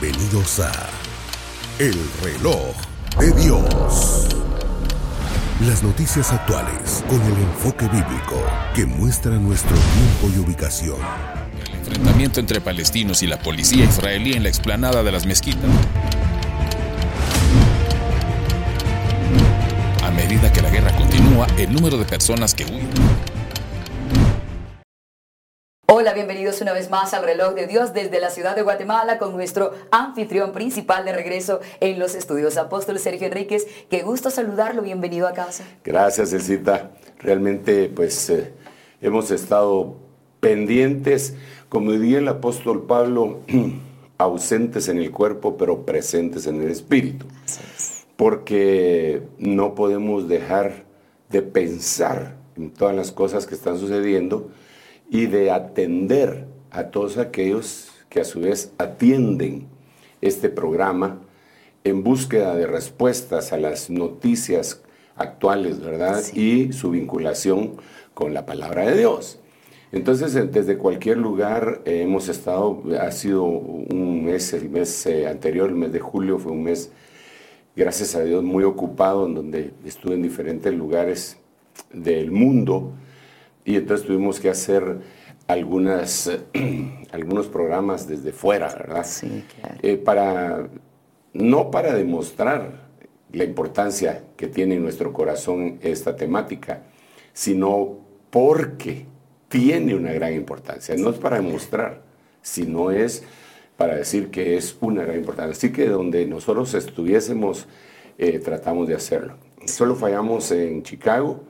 Bienvenidos a El reloj de Dios. Las noticias actuales con el enfoque bíblico que muestra nuestro tiempo y ubicación. El enfrentamiento entre palestinos y la policía israelí en la explanada de las mezquitas. A medida que la guerra continúa, el número de personas que huyen Hola, bienvenidos una vez más al reloj de Dios desde la ciudad de Guatemala con nuestro anfitrión principal de regreso en los estudios, apóstol Sergio Enríquez. Qué gusto saludarlo, bienvenido a casa. Gracias, Elcita. Realmente, pues, eh, hemos estado pendientes, como diría el apóstol Pablo, ausentes en el cuerpo, pero presentes en el espíritu. Porque no podemos dejar de pensar en todas las cosas que están sucediendo y de atender a todos aquellos que a su vez atienden este programa en búsqueda de respuestas a las noticias actuales, ¿verdad? Y su vinculación con la palabra de Dios. Entonces, desde cualquier lugar eh, hemos estado, ha sido un mes, el mes eh, anterior, el mes de julio, fue un mes, gracias a Dios, muy ocupado, en donde estuve en diferentes lugares del mundo y entonces tuvimos que hacer algunas, algunos programas desde fuera, ¿verdad? Sí, claro. Eh, para, no para demostrar la importancia que tiene en nuestro corazón esta temática, sino porque tiene una gran importancia. No es para demostrar, sino es para decir que es una gran importancia. Así que donde nosotros estuviésemos, eh, tratamos de hacerlo. Solo fallamos en Chicago,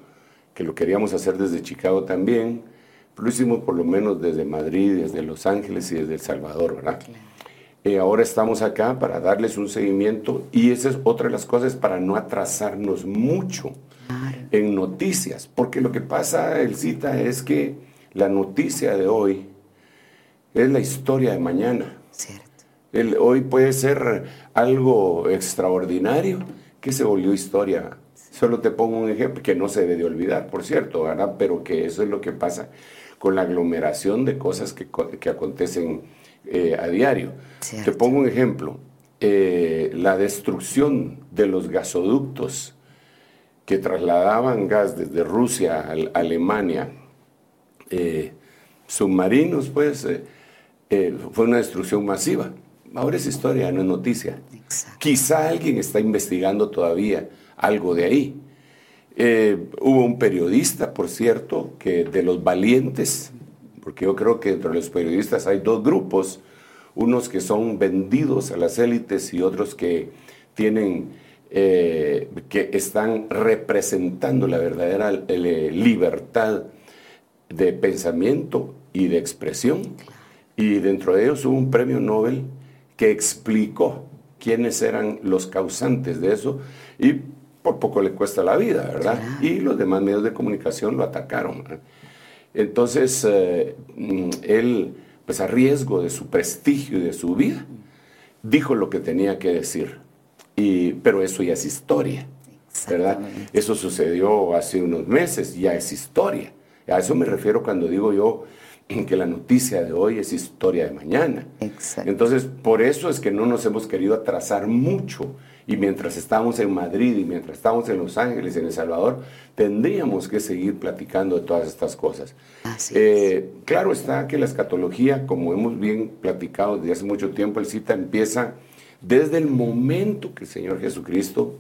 que lo queríamos hacer desde Chicago también, pero lo hicimos por lo menos desde Madrid, desde Los Ángeles y desde El Salvador, ¿verdad? Eh, ahora estamos acá para darles un seguimiento y esa es otra de las cosas para no atrasarnos mucho en noticias, porque lo que pasa, el cita, es que la noticia de hoy es la historia de mañana. Cierto. El, hoy puede ser algo extraordinario que se volvió historia Solo te pongo un ejemplo que no se debe de olvidar, por cierto, ¿verdad? Pero que eso es lo que pasa con la aglomeración de cosas que, que acontecen eh, a diario. Cierto. Te pongo un ejemplo. Eh, la destrucción de los gasoductos que trasladaban gas desde Rusia a Alemania, eh, submarinos, pues, fue una destrucción masiva. Ahora es historia, no es noticia. Exacto. Quizá alguien está investigando todavía algo de ahí. Eh, hubo un periodista, por cierto, que de los valientes, porque yo creo que entre los periodistas hay dos grupos, unos que son vendidos a las élites y otros que tienen, eh, que están representando la verdadera eh, libertad de pensamiento y de expresión. Y dentro de ellos hubo un premio Nobel que explicó quiénes eran los causantes de eso y por poco le cuesta la vida, ¿verdad? Claro. Y los demás medios de comunicación lo atacaron. ¿verdad? Entonces, eh, él, pues a riesgo de su prestigio y de su vida, dijo lo que tenía que decir. Y, pero eso ya es historia, ¿verdad? Eso sucedió hace unos meses, ya es historia. A eso me refiero cuando digo yo que la noticia de hoy es historia de mañana. Exacto. Entonces, por eso es que no nos hemos querido atrasar mucho. Y mientras estamos en Madrid y mientras estamos en Los Ángeles, en El Salvador, tendríamos que seguir platicando de todas estas cosas. Así Eh, claro está que la escatología, como hemos bien platicado desde hace mucho tiempo, el cita empieza desde el momento que el Señor Jesucristo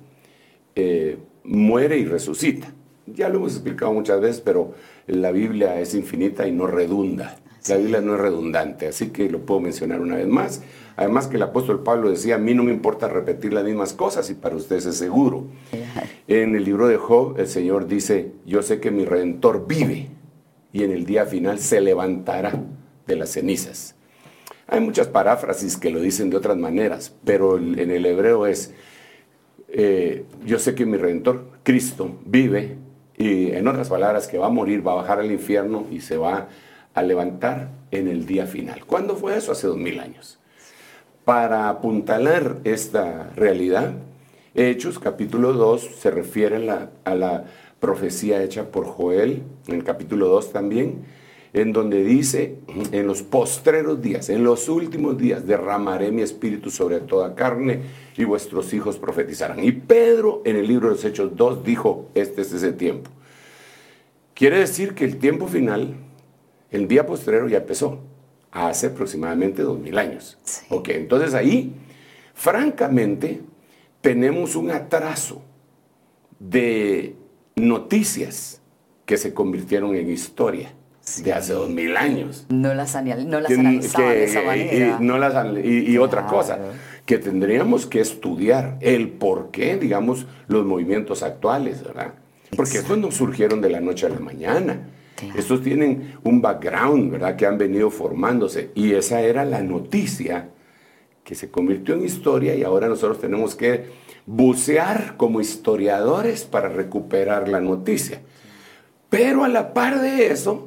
eh, muere y resucita. Ya lo hemos explicado muchas veces, pero la Biblia es infinita y no redunda. La Biblia no es redundante, así que lo puedo mencionar una vez más. Además que el apóstol Pablo decía, a mí no me importa repetir las mismas cosas y para ustedes es seguro. En el libro de Job, el Señor dice, yo sé que mi redentor vive y en el día final se levantará de las cenizas. Hay muchas paráfrasis que lo dicen de otras maneras, pero en el hebreo es, eh, yo sé que mi redentor, Cristo, vive y en otras palabras que va a morir, va a bajar al infierno y se va a levantar en el día final. ¿Cuándo fue eso? Hace dos mil años. Para apuntalar esta realidad, Hechos capítulo 2 se refiere a la, profecía hecha por Joel, en el capítulo 2 también, en donde dice, en los postreros días, en los últimos días, derramaré mi espíritu sobre toda carne y vuestros hijos profetizarán. Y Pedro en el libro de los Hechos 2 dijo, este es ese tiempo. Quiere decir que el tiempo final, el día postrero ya empezó, hace aproximadamente dos mil años. Ok, entonces ahí, francamente, tenemos un atraso de noticias que se convirtieron en historia de hace dos mil años. No las, no las analizaban de esa manera. Y, no las, y, otra cosa, que tendríamos que estudiar el por qué, digamos, los movimientos actuales, ¿verdad? Porque estos no surgieron de la noche a la mañana. Estos tienen un background, ¿verdad? Que han venido formándose. Y esa era la noticia que se convirtió en historia y ahora nosotros tenemos que bucear como historiadores para recuperar la noticia. Pero a la par de eso,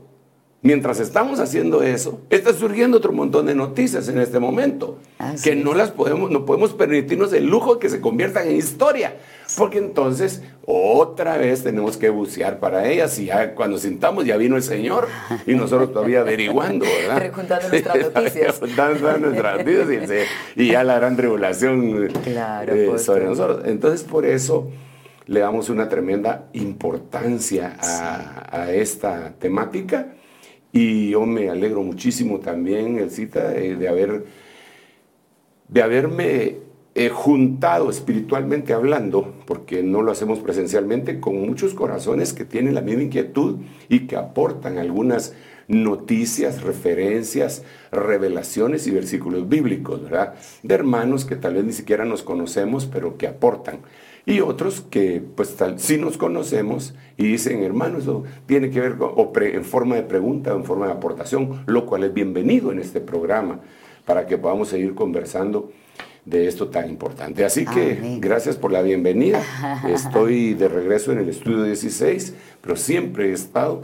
mientras estamos haciendo eso, está surgiendo otro montón de noticias en este momento que no las podemos, no podemos permitirnos el lujo de que se conviertan en historia, porque entonces otra vez tenemos que bucear para ellas y ya cuando sintamos ya vino el Señor y nosotros todavía averiguando, ¿verdad? Recontando nuestras noticias. nuestras noticias y, ya la gran tribulación eh, sobre nosotros. Entonces por eso le damos una tremenda importancia a, a esta temática y yo me alegro muchísimo también, Elcita, de, de haber, de haberme eh, juntado espiritualmente hablando, porque no lo hacemos presencialmente, con muchos corazones que tienen la misma inquietud y que aportan algunas noticias, referencias, revelaciones y versículos bíblicos, ¿verdad? De hermanos que tal vez ni siquiera nos conocemos, pero que aportan y otros que pues tal, sí nos conocemos y dicen, hermano, eso tiene que ver con, o en forma de pregunta o en forma de aportación, lo cual es bienvenido en este programa para que podamos seguir conversando de esto tan importante. Así que gracias por la bienvenida. Estoy de regreso en el estudio 16, pero siempre he estado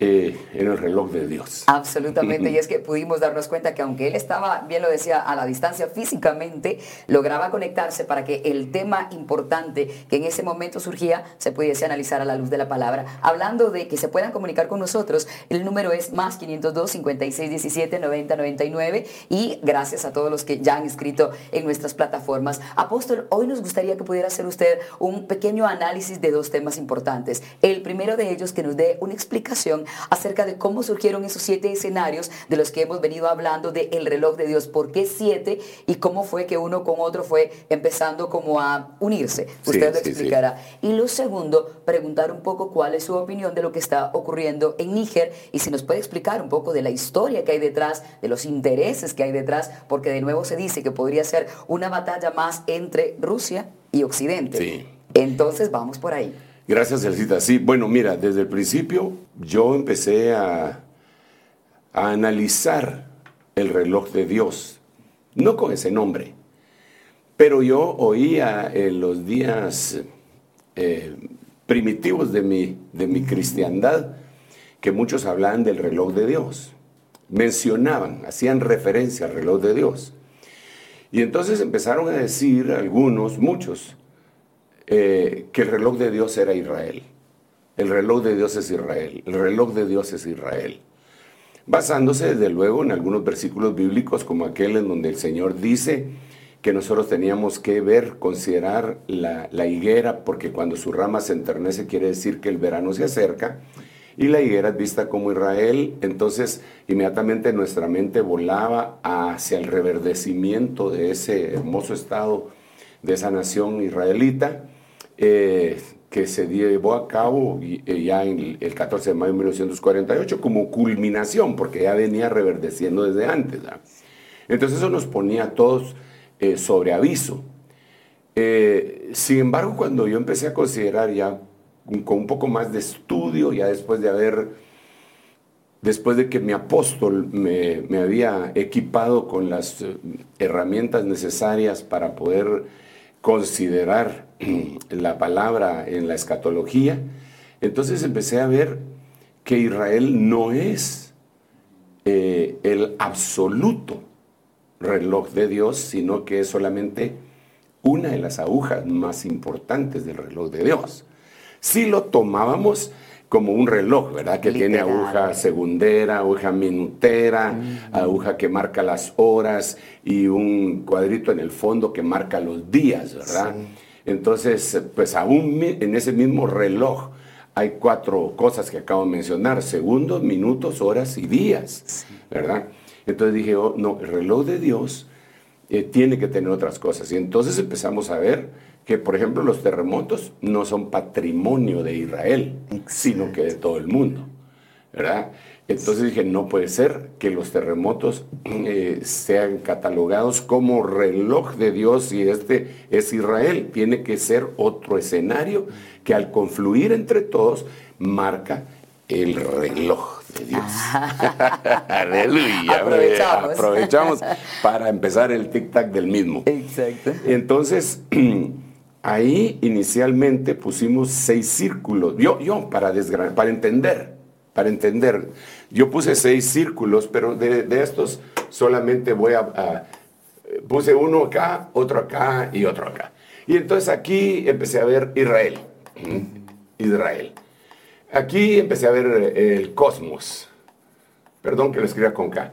eh, en el reloj de Dios. Absolutamente, y es que pudimos darnos cuenta que aunque él estaba, bien lo decía, a la distancia físicamente, lograba conectarse para que el tema importante que en ese momento surgía se pudiese analizar a la luz de la palabra. Hablando de que se puedan comunicar con nosotros, el número es más 502 56 17 90 99 y gracias a todos los que ya han escrito en nuestras plataformas. Apóstol, hoy nos gustaría que pudiera hacer usted un pequeño análisis de dos temas importantes. El primero de ellos que nos dé una explicación acerca de cómo surgieron esos siete escenarios de los que hemos venido hablando de el reloj de Dios. ¿Por qué siete? Y cómo fue que uno con otro fue empezando como a unirse. Usted lo explicará. Y lo segundo, preguntar un poco cuál es su opinión de lo que está ocurriendo en Níger y si nos puede explicar un poco de la historia que hay detrás, de los intereses que hay detrás, porque de nuevo se dice que podría ser una batalla más entre Rusia y Occidente. Entonces vamos por ahí. Gracias, Elcita. Sí, bueno, mira, desde el principio yo empecé a, analizar el reloj de Dios, no con ese nombre, pero yo oía en los días eh, primitivos de mi, de mi cristiandad que muchos hablaban del reloj de Dios, mencionaban, hacían referencia al reloj de Dios. Y entonces empezaron a decir algunos, muchos, eh, que el reloj de Dios era Israel. El reloj de Dios es Israel. El reloj de Dios es Israel. Basándose desde luego en algunos versículos bíblicos como aquel en donde el Señor dice que nosotros teníamos que ver, considerar la, la higuera, porque cuando su rama se enternece quiere decir que el verano se acerca, y la higuera es vista como Israel, entonces inmediatamente nuestra mente volaba hacia el reverdecimiento de ese hermoso estado de esa nación israelita, eh, que se llevó a cabo eh, ya en el 14 de mayo de 1948 como culminación, porque ya venía reverdeciendo desde antes. Entonces eso nos ponía a todos eh, sobre aviso. sin embargo, cuando yo empecé a considerar ya con un poco más de estudio, ya después de haber, después de que mi apóstol me, me había equipado con las herramientas necesarias para poder considerar la palabra en la escatología, entonces empecé a ver que Israel no es eh, el absoluto reloj de Dios, sino que es solamente una de las agujas más importantes del reloj de Dios. Si lo tomábamos como un reloj, ¿verdad? Que tiene aguja segundera, aguja minutera, aguja que marca las horas y un cuadrito en el fondo que marca los días, ¿verdad? Entonces, pues aún en ese mismo reloj hay cuatro cosas que acabo de mencionar, segundos, minutos, horas y días, ¿verdad? Entonces dije, oh, no, el reloj de Dios eh, tiene que tener otras cosas. Y entonces empezamos a ver que, por ejemplo, los terremotos no son patrimonio de Israel, sino que de todo el mundo, ¿verdad? Entonces dije, no puede ser que los terremotos eh, sean catalogados como reloj de Dios y este es Israel. Tiene que ser otro escenario que al confluir entre todos marca el reloj de Dios. Aleluya. Aprovechamos. Aprovechamos para empezar el tic-tac del mismo. Exacto. Entonces, ahí inicialmente pusimos seis círculos. Yo, yo para, desgra- para entender, para entender, yo puse seis círculos, pero de, de estos solamente voy a, a- Puse uno acá, otro acá y otro acá. Y entonces aquí empecé a ver Israel. Israel. Aquí empecé a ver eh, el cosmos. Perdón que lo escriba con K.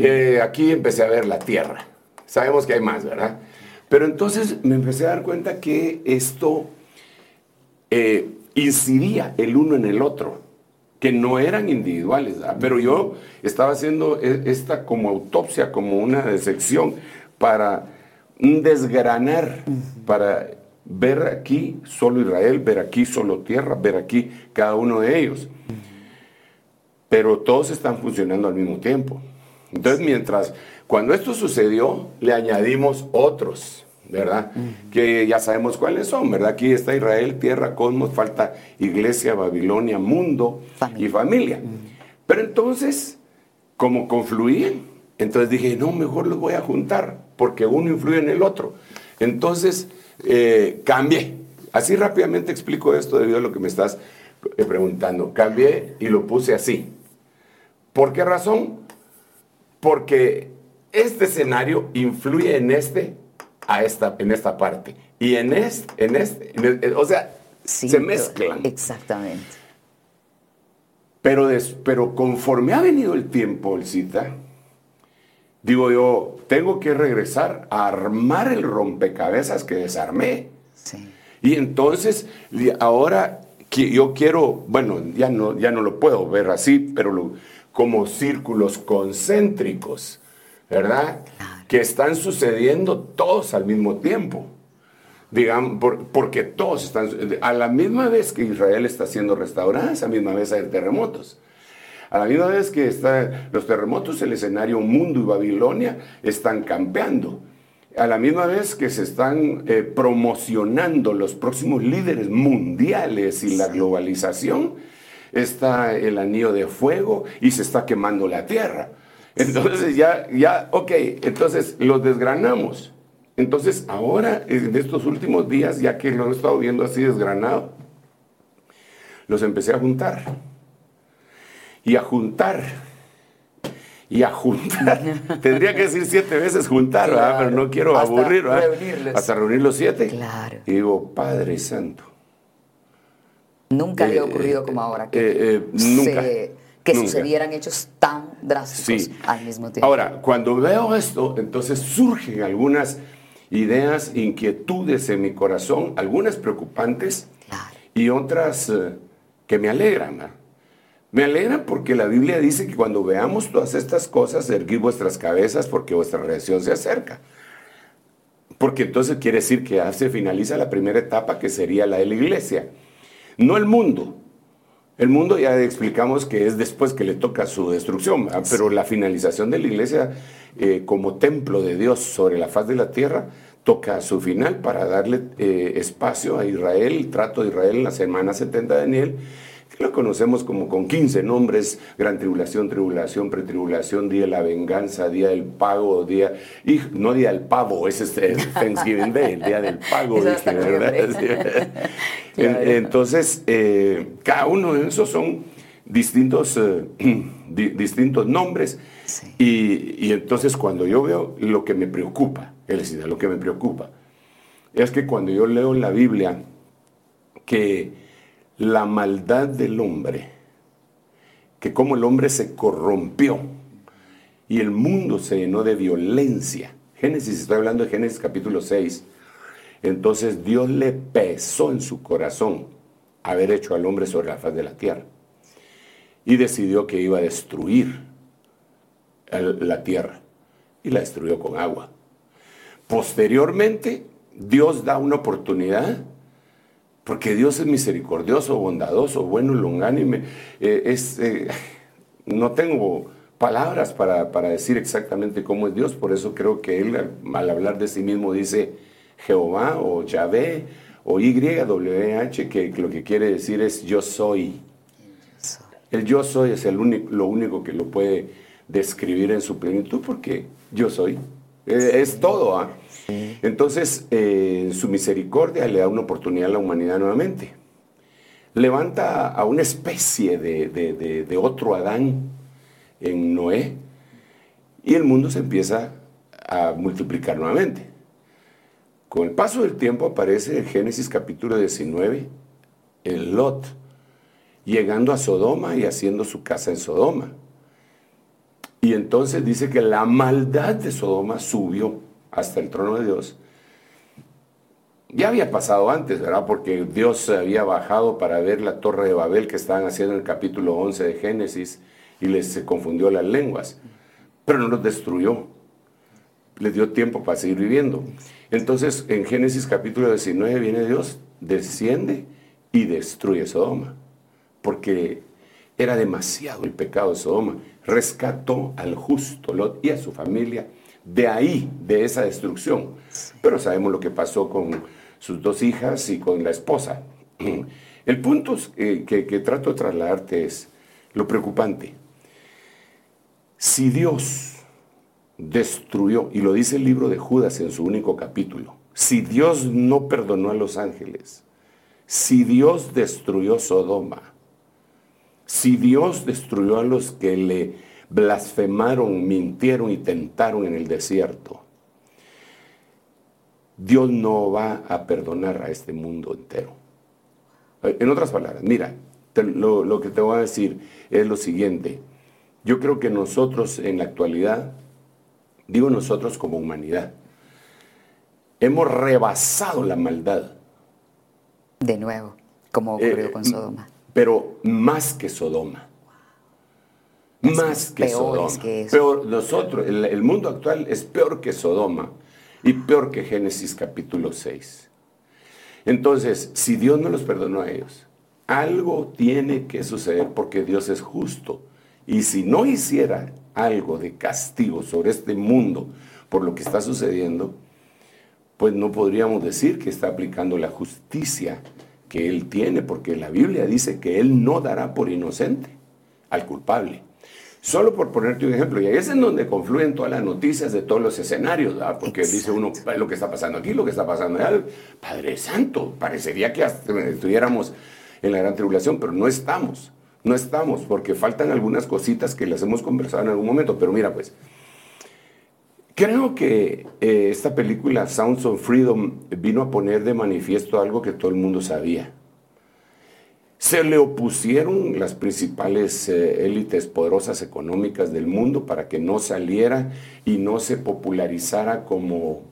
Eh, aquí empecé a ver la Tierra. Sabemos que hay más, ¿verdad? Pero entonces me empecé a dar cuenta que esto eh, incidía el uno en el otro, que no eran individuales, ¿verdad? pero yo estaba haciendo e- esta como autopsia, como una disección para desgranar, para ver aquí solo Israel, ver aquí solo tierra, ver aquí cada uno de ellos. Pero todos están funcionando al mismo tiempo. Entonces, mientras, cuando esto sucedió, le añadimos otros, ¿verdad? Que ya sabemos cuáles son, ¿verdad? Aquí está Israel, tierra, cosmos, falta iglesia, Babilonia, mundo Familia. y familia. Pero entonces, como confluían, entonces dije, no, mejor los voy a juntar, porque uno influye en el otro. Entonces, eh, cambié. Así rápidamente explico esto debido a lo que me estás eh, preguntando. Cambié y lo puse así. ¿Por qué razón? Porque este escenario influye en este, a esta, en esta parte. Y en este, en este, en el- o sea, Sí, se mezclan. Exactamente. Pero, des- pero conforme ha venido el tiempo, el cita, digo yo, tengo que regresar a armar el rompecabezas que desarmé. Sí. Y entonces, ahora que yo quiero, bueno, ya no, ya no lo puedo ver así, pero lo- como círculos concéntricos, ¿verdad? Que están sucediendo todos al mismo tiempo. Digamos, por- porque todos están, a la misma vez que Israel está siendo restaurada, a esa misma vez hay terremotos. A la misma vez que están los terremotos, el escenario mundo y Babilonia están campeando. A la misma vez que se están eh, promocionando los próximos líderes mundiales y la globalización, está el anillo de fuego y se está quemando la tierra. Entonces ya, ya, ok, entonces los desgranamos. Entonces ahora, en estos últimos días, ya que lo he estado viendo así desgranado, los empecé a juntar. Y a juntar. Y a juntar. Tendría que decir siete veces juntar, ¿verdad? Pero no quiero Hasta aburrir, ¿verdad? reunirlos. Hasta reunir los siete. Claro. Y digo, Padre Santo. Nunca le Eh, ha ocurrido como ahora que, eh, eh, nunca, se- que nunca. sucedieran hechos tan drásticos Sí. al mismo tiempo. Ahora, cuando veo esto, entonces surgen algunas ideas, inquietudes en mi corazón, algunas preocupantes Claro. y otras eh, que me alegran. Me alegran porque la Biblia dice que cuando veamos todas estas cosas, erguid vuestras cabezas porque vuestra redención se acerca. Porque entonces quiere decir que ya se finaliza la primera etapa que sería la de la iglesia. No el mundo. El mundo ya explicamos que es después que le toca su destrucción, ¿verdad? pero la finalización de la iglesia eh, como templo de Dios sobre la faz de la tierra toca su final para darle eh, espacio a Israel, el trato de Israel en la semana 70 de Daniel, lo conocemos como con 15 nombres, gran tribulación, tribulación, pretribulación, día de la venganza, día del pago, día, y no día del pavo, ese es el Thanksgiving Day, el día del pago, Claro. Entonces, eh, cada uno de esos son distintos, eh, di- distintos nombres. Sí. Y, y entonces cuando yo veo lo que me preocupa, es decir, lo que me preocupa, es que cuando yo leo en la Biblia que la maldad del hombre, que como el hombre se corrompió y el mundo se llenó de violencia. Génesis, estoy hablando de Génesis capítulo 6. Entonces Dios le pesó en su corazón haber hecho al hombre sobre la faz de la tierra y decidió que iba a destruir la tierra y la destruyó con agua. Posteriormente, Dios da una oportunidad porque Dios es misericordioso, bondadoso, bueno, longánime. Eh, eh, no tengo palabras para, decir exactamente cómo es Dios, por eso creo que Él al hablar de sí mismo dice Jehová o Yahvé o YWH, que lo que quiere decir es yo soy. El yo soy es el único, lo único que lo puede describir en su plenitud porque yo soy. Eh, es todo. ¿ah? Entonces, eh, su misericordia le da una oportunidad a la humanidad nuevamente. Levanta a una especie de, otro Adán en Noé y el mundo se empieza a multiplicar nuevamente. Con el paso del tiempo aparece en Génesis capítulo 19 el Lot, llegando a Sodoma y haciendo su casa en Sodoma. Y entonces dice que la maldad de Sodoma subió hasta el trono de Dios. Ya había pasado antes, ¿verdad? Porque Dios había bajado para ver la torre de Babel que estaban haciendo en el capítulo 11 de Génesis y les confundió las lenguas. Pero no los destruyó. Les dio tiempo para seguir viviendo. Entonces, en Génesis capítulo 19 viene Dios, desciende y destruye Sodoma. Porque era demasiado el pecado de Sodoma. Rescató al justo Lot y a su familia de ahí, de esa destrucción. Pero sabemos lo que pasó con sus dos hijas y con la esposa. El punto que, que trato de trasladarte es lo preocupante. Si Dios destruyó, y lo dice el libro de Judas en su único capítulo, si Dios no perdonó a los ángeles, si Dios destruyó Sodoma, si Dios destruyó a los que le blasfemaron, mintieron y tentaron en el desierto, Dios no va a perdonar a este mundo entero. En otras palabras, mira, lo, lo que te voy a decir es lo siguiente. Yo creo que nosotros en la actualidad, digo nosotros como humanidad, hemos rebasado la maldad. De nuevo, como ocurrió con eh, Sodoma. Pero más que Sodoma más que Sodoma. Peor, nosotros, el, mundo actual es peor que Sodoma y peor que Génesis capítulo 6. Entonces, si Dios no los perdonó a ellos, algo tiene que suceder porque Dios es justo. Y si no hiciera algo de castigo sobre este mundo por lo que está sucediendo, pues no podríamos decir que está aplicando la justicia que Él tiene, porque la Biblia dice que Él no dará por inocente al culpable. Solo por ponerte un ejemplo, y ahí es en donde confluyen todas las noticias de todos los escenarios, ¿verdad? porque dice uno lo que está pasando aquí, lo que está pasando allá. Padre Santo, parecería que estuviéramos en la gran tribulación, pero no estamos, no estamos, porque faltan algunas cositas que las hemos conversado en algún momento, pero mira pues, creo que eh, esta película Sounds of Freedom vino a poner de manifiesto algo que todo el mundo sabía. Se le opusieron las principales eh, élites poderosas económicas del mundo para que no saliera y no se popularizara como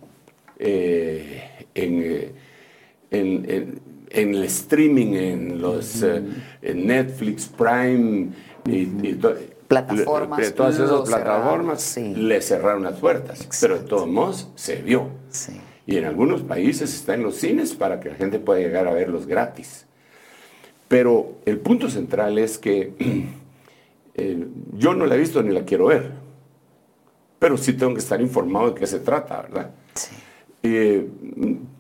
eh, en, el streaming, en los Netflix, Prime y, plataformas. todas esas plataformas le cerraron las puertas, pero de todos modos se vio. Y en algunos países está en los cines para que la gente pueda llegar a verlos gratis. Pero el punto central es que eh, yo no la he visto ni la quiero ver, pero sí tengo que estar informado de qué se trata, ¿verdad? Sí. Eh,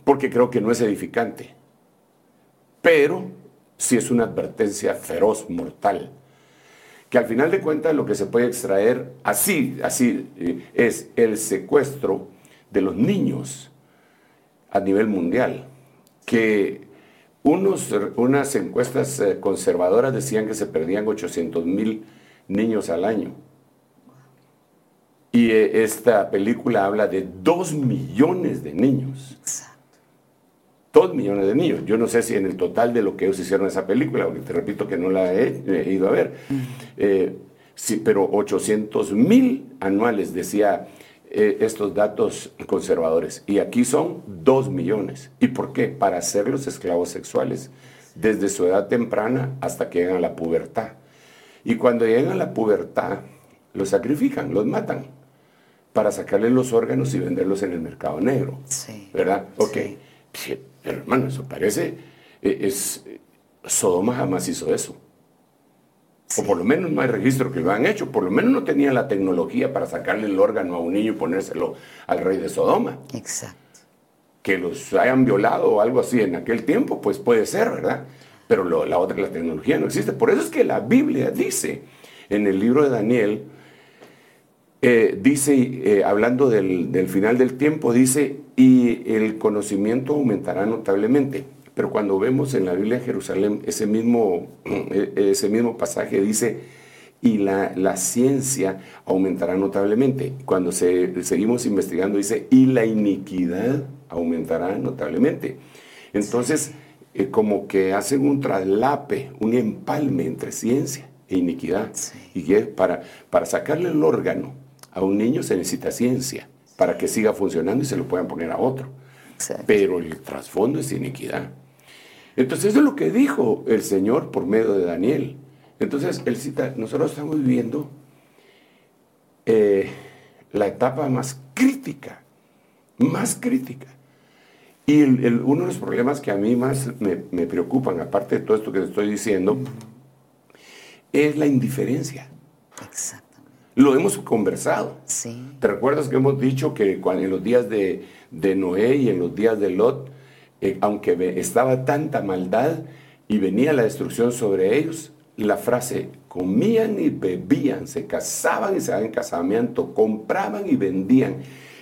porque creo que no es edificante, pero sí es una advertencia feroz, mortal, que al final de cuentas lo que se puede extraer así, así eh, es el secuestro de los niños a nivel mundial, que unos, unas encuestas eh, conservadoras decían que se perdían 800 mil niños al año. Y eh, esta película habla de 2 millones de niños. Dos millones de niños. Yo no sé si en el total de lo que ellos hicieron esa película, porque te repito que no la he, ido a ver. Eh, sí, pero 800 mil anuales, decía eh, estos datos conservadores. Y aquí son dos millones. ¿Y por qué? Para hacerlos esclavos sexuales, desde su edad temprana hasta que llegan a la pubertad. Y cuando llegan a la pubertad, los sacrifican, los matan, para sacarles los órganos y venderlos en el mercado negro. Sí. ¿Verdad? Ok. Hermano, eso parece. Eh, es, Sodoma jamás hizo eso. O por lo menos no hay registro que lo han hecho. Por lo menos no tenía la tecnología para sacarle el órgano a un niño y ponérselo al rey de Sodoma. Exacto. Que los hayan violado o algo así en aquel tiempo, pues puede ser, ¿verdad? Pero la otra, la tecnología no existe. Por eso es que la Biblia dice en el libro de Daniel, eh, dice, eh, hablando del, del final del tiempo, dice, y el conocimiento aumentará notablemente. Pero cuando vemos en la Biblia de Jerusalén, ese mismo, ese mismo pasaje dice, y la, la ciencia aumentará notablemente. Cuando se, seguimos investigando, dice, y la iniquidad aumentará notablemente. Entonces, eh, como que hacen un traslape, un empalme entre ciencia e iniquidad. Y que para, para sacarle el órgano a un niño se necesita ciencia, para que siga funcionando y se lo puedan poner a otro. Pero el trasfondo es iniquidad. Entonces eso es lo que dijo el Señor por medio de Daniel. Entonces él cita, nosotros estamos viviendo eh, la etapa más crítica, más crítica. Y uno de los problemas que a mí más me, preocupan, aparte de todo esto que te estoy diciendo, es la indiferencia. Exactamente. Lo hemos conversado. Sí. ¿Te recuerdas que hemos dicho que cuando, en los días de, de Noé y en los días de Lot, eh, aunque estaba tanta maldad y venía la destrucción sobre ellos, la frase comían y bebían, se casaban y se daban casamiento, compraban y vendían.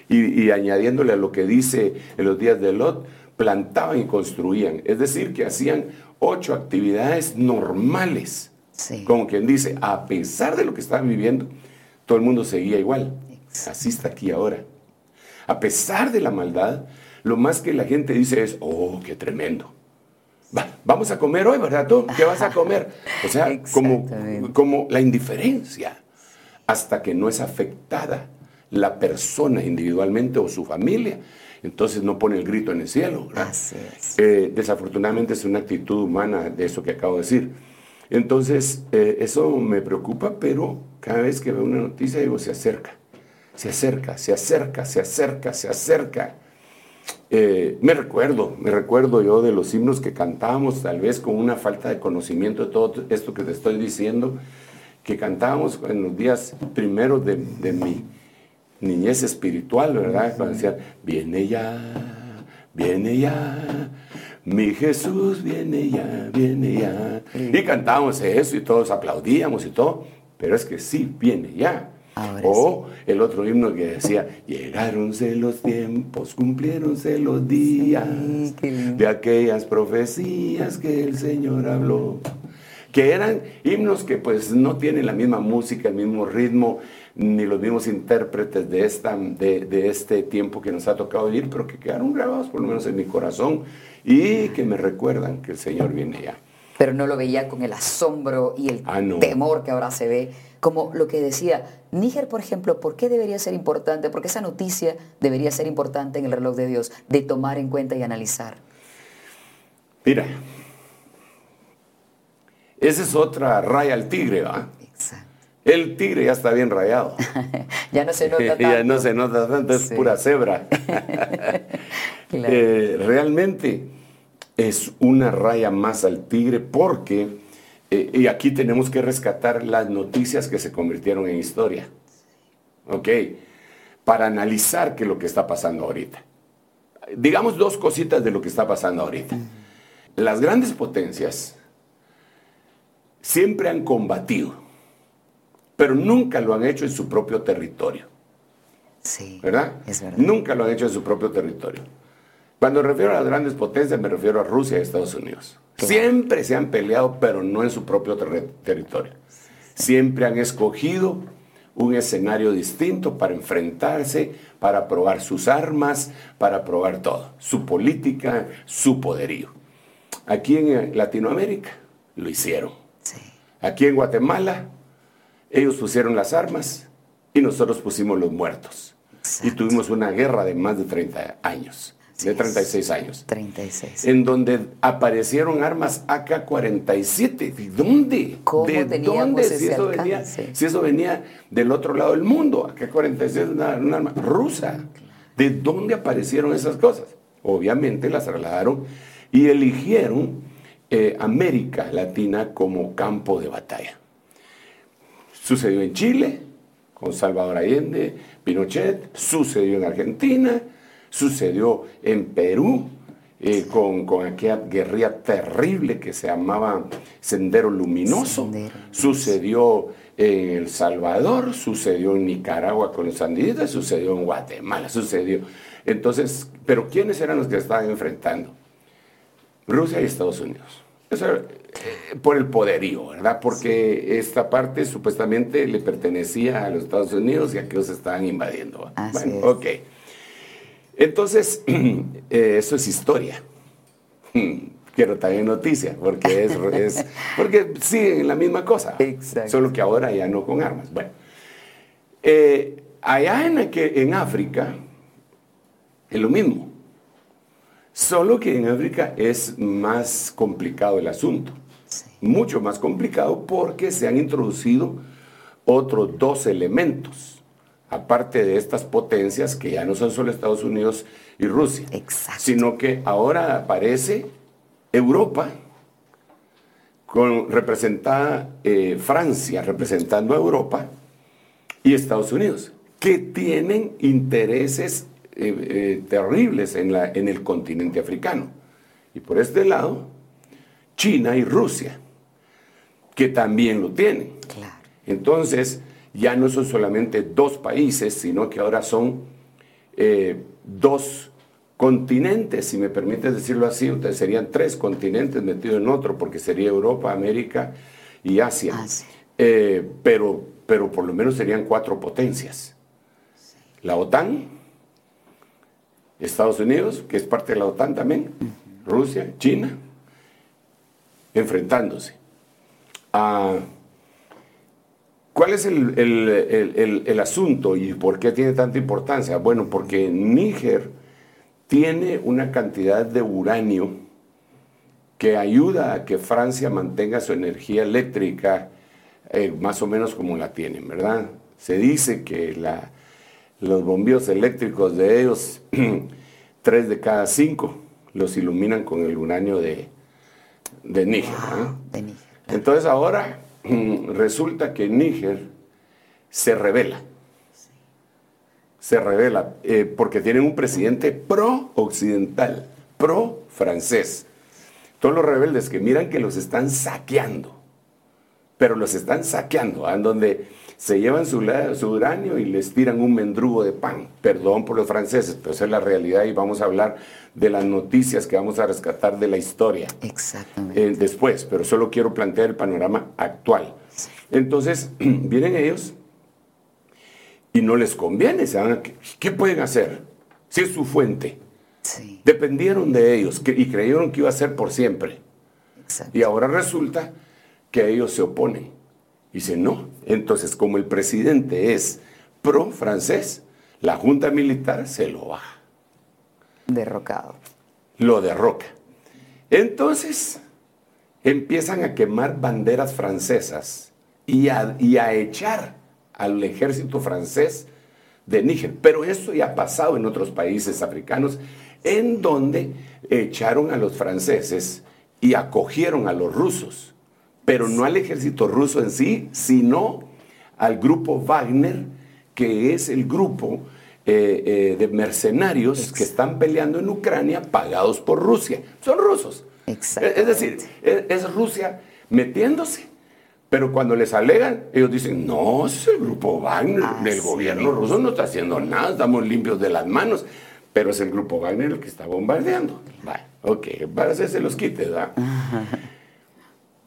Y, añadiéndole a lo que dice en los días de Lot, plantaban y construían. Es decir, que hacían ocho actividades normales. Como quien dice, a pesar de lo que estaban viviendo, todo el mundo seguía igual. Así está aquí ahora. A pesar de la maldad, lo más que la gente dice es, oh, qué tremendo. vamos a comer hoy, ¿verdad tú? ¿Qué vas a comer? O sea, como, como la indiferencia, hasta que no es afectada la persona individualmente o su familia, entonces no pone el grito en el cielo. Eh, desafortunadamente es una actitud humana de eso que acabo de decir. Entonces, eh, eso me preocupa, pero cada vez que veo una noticia digo, se acerca, se acerca, se acerca, se acerca, se acerca. Eh, me recuerdo, me recuerdo yo de los himnos que cantábamos, tal vez con una falta de conocimiento de todo esto que te estoy diciendo, que cantábamos en los días primeros de, mi niñez espiritual, ¿verdad? Cuando decían, viene ya, viene ya, mi Jesús viene ya, viene ya. Y cantábamos eso y todos aplaudíamos y todo, pero es que sí, viene ya o el otro himno que decía, llegaronse los tiempos, cumpliéronse los días de aquellas profecías que el Señor habló. Que eran himnos que pues no tienen la misma música, el mismo ritmo, ni los mismos intérpretes de, esta, de, de este tiempo que nos ha tocado vivir, pero que quedaron grabados por lo menos en mi corazón y que me recuerdan que el Señor viene ya. Pero no lo veía con el asombro y el ah, temor que ahora se ve como lo que decía, Níger, por ejemplo, ¿por qué debería ser importante? Porque esa noticia debería ser importante en el reloj de Dios, de tomar en cuenta y analizar. Mira, esa es otra raya al tigre, ¿va? Exacto. El tigre ya está bien rayado. ya no se nota tanto. ya no se nota tanto, es pura cebra. Eh, realmente es una raya más al tigre porque eh, y aquí tenemos que rescatar las noticias que se convirtieron en historia. ¿Ok? Para analizar qué es lo que está pasando ahorita. Digamos dos cositas de lo que está pasando ahorita. Las grandes potencias siempre han combatido, pero nunca lo han hecho en su propio territorio. Sí. ¿Verdad? Es verdad. Nunca lo han hecho en su propio territorio. Cuando refiero a las grandes potencias me refiero a Rusia y Estados Unidos. Siempre se han peleado, pero no en su propio territorio. Siempre han escogido un escenario distinto para enfrentarse, para probar sus armas, para probar todo, su política, su poderío. Aquí en Latinoamérica lo hicieron. Aquí en Guatemala ellos pusieron las armas y nosotros pusimos los muertos. Y tuvimos una guerra de más de 30 años de 36 años. 36. En donde aparecieron armas AK-47. ¿De dónde? ¿Cómo ¿De dónde? Si, eso venía, si eso venía del otro lado del mundo. AK-47 es una, arma rusa. ¿De dónde aparecieron esas cosas? Obviamente las trasladaron y eligieron eh, América Latina como campo de batalla. Sucedió en Chile, con Salvador Allende, Pinochet, sucedió en Argentina, Sucedió en Perú, eh, con, aquella guerrilla terrible que se llamaba Sendero Luminoso. Sucedió en El Salvador, sucedió en Nicaragua con los sandinitas, sucedió en Guatemala, sucedió. Entonces, ¿pero quiénes eran los que estaban enfrentando? Rusia y Estados Unidos. Eso, eh, por el poderío, ¿verdad? Porque esta parte supuestamente le pertenecía a los Estados Unidos y a que los estaban invadiendo. Así bueno, ok. Entonces, eh, eso es historia. Quiero también noticia, porque es, es porque siguen la misma cosa. Exacto. Solo que ahora ya no con armas. Bueno, eh, allá en, en África es lo mismo. Solo que en África es más complicado el asunto. Mucho más complicado porque se han introducido otros dos elementos aparte de estas potencias que ya no son solo Estados Unidos y Rusia, sino que ahora aparece Europa, con, representada eh, Francia representando a Europa y Estados Unidos, que tienen intereses eh, eh, terribles en, la, en el continente africano. Y por este lado, China y Rusia, que también lo tienen. Entonces, ya no son solamente dos países, sino que ahora son eh, dos continentes, si me permites decirlo así, serían tres continentes metidos en otro, porque sería Europa, América y Asia. Eh, pero, pero por lo menos serían cuatro potencias. La OTAN, Estados Unidos, que es parte de la OTAN también, Rusia, China, enfrentándose. a ¿Cuál es el, asunto y por qué tiene tanta importancia? Bueno, porque Níger tiene una cantidad de uranio que ayuda a que Francia mantenga su energía eléctrica eh, más o menos como la tienen, ¿verdad? Se dice que los bombillos eléctricos de ellos, tres de cada cinco, los iluminan con el uranio de, de Níger. Entonces ahora resulta que Níger se revela. Se revela eh, porque tienen un presidente pro-occidental, pro-francés. Todos los rebeldes que miran que los están saqueando, pero los están saqueando, en donde se llevan su, su, uranio y les tiran un mendrugo de pan. Perdón por los franceses, pero esa es la realidad y vamos a hablar de las noticias que vamos a rescatar de la historia. Exactamente. Eh, después, pero solo quiero plantear el panorama actual. Entonces, vienen ellos y no les conviene. ¿Qué pueden hacer? Si es su fuente. Sí. Dependieron de ellos y creyeron que iba a ser por siempre. Exacto. Y ahora resulta que ellos se oponen. Dice, no. Entonces, como el presidente es pro-francés, la junta militar se lo baja. Derrocado. Lo derroca. Entonces, empiezan a quemar banderas francesas y a, y a echar al ejército francés de Níger. Pero eso ya ha pasado en otros países africanos, en donde echaron a los franceses y acogieron a los rusos pero no al ejército ruso en sí, sino al grupo Wagner, que es el grupo eh, eh, de mercenarios que están peleando en Ucrania pagados por Rusia. Son rusos. Es decir, es, Rusia metiéndose. Pero cuando les alegan, ellos dicen, no, es el grupo Wagner, el gobierno ruso no está haciendo nada, estamos limpios de las manos, pero es el grupo Wagner el que está bombardeando. Vale, ok, para hacerse los quites, ¿verdad?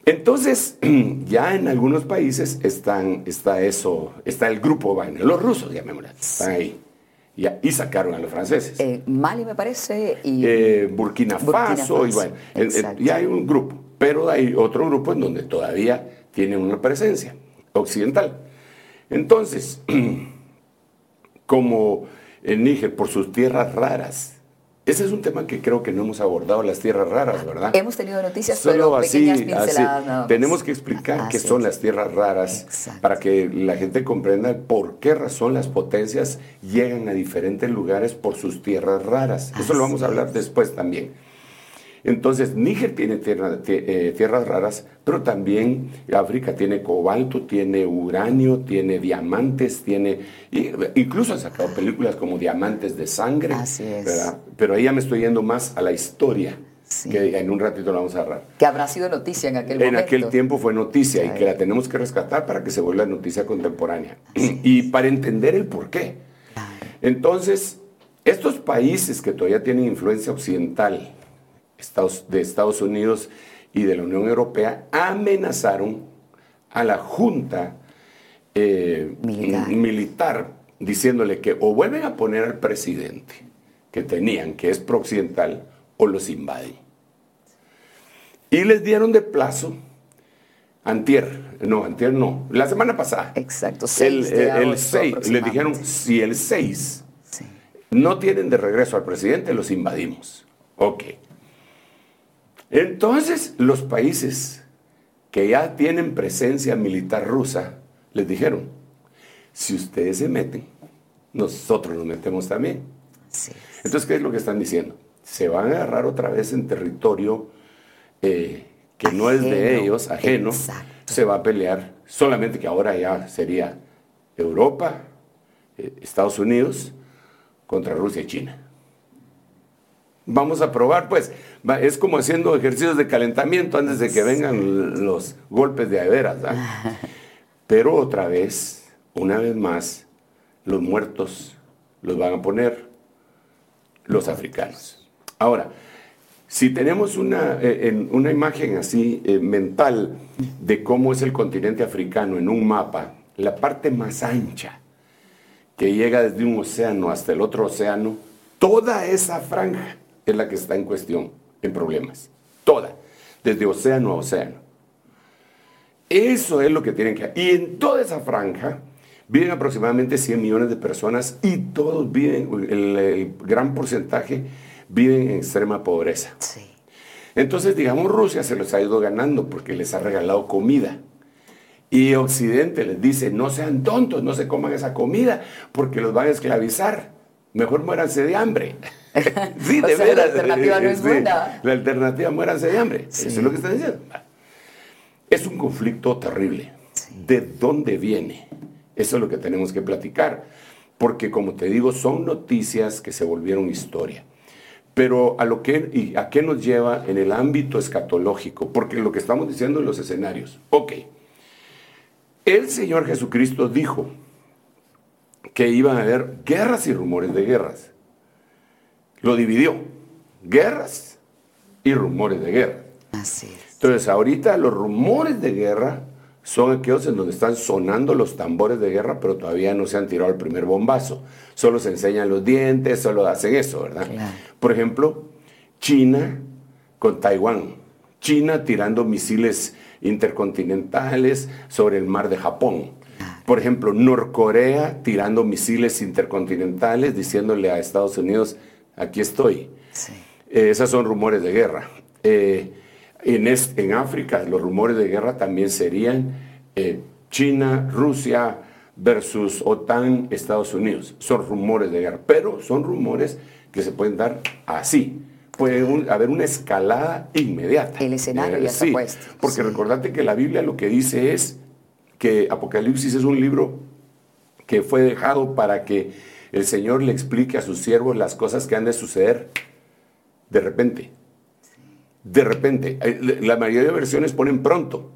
Entonces, ya en algunos países están, está eso, está el grupo Wagner, los rusos, llamémoslo, están ahí. Ya, y sacaron a los franceses. Eh, Mali me parece y Eh, Burkina, Burkina Faso, y bueno, en- en- exacto. ya hay un grupo, pero hay otro grupo en donde todavía tienen una presencia occidental. Entonces, como en Níger, por sus tierras raras, ese es un tema que creo que no hemos abordado, las tierras raras, ¿verdad? hemos tenido noticias, Solo pero así, así. Tenemos que explicar qué Así son las tierras raras Exacto. para que la gente comprenda por qué razón las potencias llegan a diferentes lugares por sus tierras raras. Eso lo vamos a hablar es. después también. Entonces, Níger tiene tierra- eh, tierras raras, pero también África tiene cobalto, tiene uranio, tiene diamantes, tiene... incluso han sacado películas como Diamantes de Sangre. Así es. ¿verdad? Pero ahí ya me estoy yendo más a la historia, Sí. que en un ratito la vamos a agarrar. Que habrá sido noticia en aquel En momento. aquel tiempo fue noticia y que la tenemos que rescatar para que se vuelva noticia contemporánea. Y para entender el por qué. Entonces, estos países que todavía tienen influencia occidental, Estados- de Estados Unidos y de la Unión Europea, amenazaron a la Junta eh, Militar. militar, diciéndole que o vuelven a poner al presidente que tenían, que es pro-occidental, o los invaden. Y les dieron de plazo, antier, no, antier no, la semana pasada. Exacto, El, 6 de el agosto 6, les dijeron, si el 6 Sí. no tienen de regreso al presidente, los invadimos. Ok. Entonces, los países que ya tienen presencia militar rusa, les dijeron, si ustedes se meten, nosotros nos metemos también. Sí. Entonces, ¿qué es lo que están diciendo? Se van a agarrar otra vez en territorio eh, que no es de ellos, ajeno. Exacto. Se va a pelear, solamente que ahora ya sería Europa, eh, Estados Unidos, contra Rusia y China. Vamos a probar, pues, es como haciendo ejercicios de calentamiento antes de que vengan los golpes de adeveras. Pero otra vez, una vez más, los muertos los van a poner los africanos. Ahora, si tenemos una, eh, una imagen así eh, mental de cómo es el continente africano en un mapa, la parte más ancha, que llega desde un océano hasta el otro océano, toda esa franja es la que está en cuestión, en problemas. Toda, desde océano a océano. Eso es lo que tienen que Y en toda esa franja viven aproximadamente 100 millones de personas y todos viven, el, el gran porcentaje viven en extrema pobreza. Sí. Entonces, digamos, Rusia se los ha ido ganando porque les ha regalado comida. Y Occidente les dice, no sean tontos, no se coman esa comida porque los van a esclavizar. Mejor muéranse de hambre. sí, de sea, la veras. alternativa no es Sí, buena. La alternativa, muéranse de hambre. Sí. Eso es lo que están diciendo. Es un conflicto terrible. ¿De dónde viene? Eso es lo que tenemos que platicar. Porque, como te digo, son noticias que se volvieron historia. Pero a lo que y a qué nos lleva en el ámbito escatológico, porque lo que estamos diciendo en los escenarios. Ok. El Señor Jesucristo dijo que iban a haber guerras y rumores de guerras. Lo dividió. Guerras y rumores de guerra. Así es. Entonces, ahorita los rumores de guerra son aquellos en donde están sonando los tambores de guerra, pero todavía no se han tirado el primer bombazo. Solo se enseñan los dientes, solo hacen eso, ¿verdad? Claro. Por ejemplo, China con Taiwán. China tirando misiles intercontinentales sobre el mar de Japón. Por ejemplo, Norcorea tirando misiles intercontinentales diciéndole a Estados Unidos, aquí estoy. Sí. Eh, esas son rumores de guerra. Eh, en, África los rumores de guerra también serían eh, China, Rusia versus OTAN, Estados Unidos. Son rumores de guerra, pero son rumores que se pueden dar así. Puede un- haber una escalada inmediata. El escenario ya está sí, puesto. Porque Sí. recordate que la Biblia lo que dice es que Apocalipsis es un libro que fue dejado para que el Señor le explique a sus siervos las cosas que han de suceder de repente. De repente. Eh, La mayoría de versiones ponen pronto.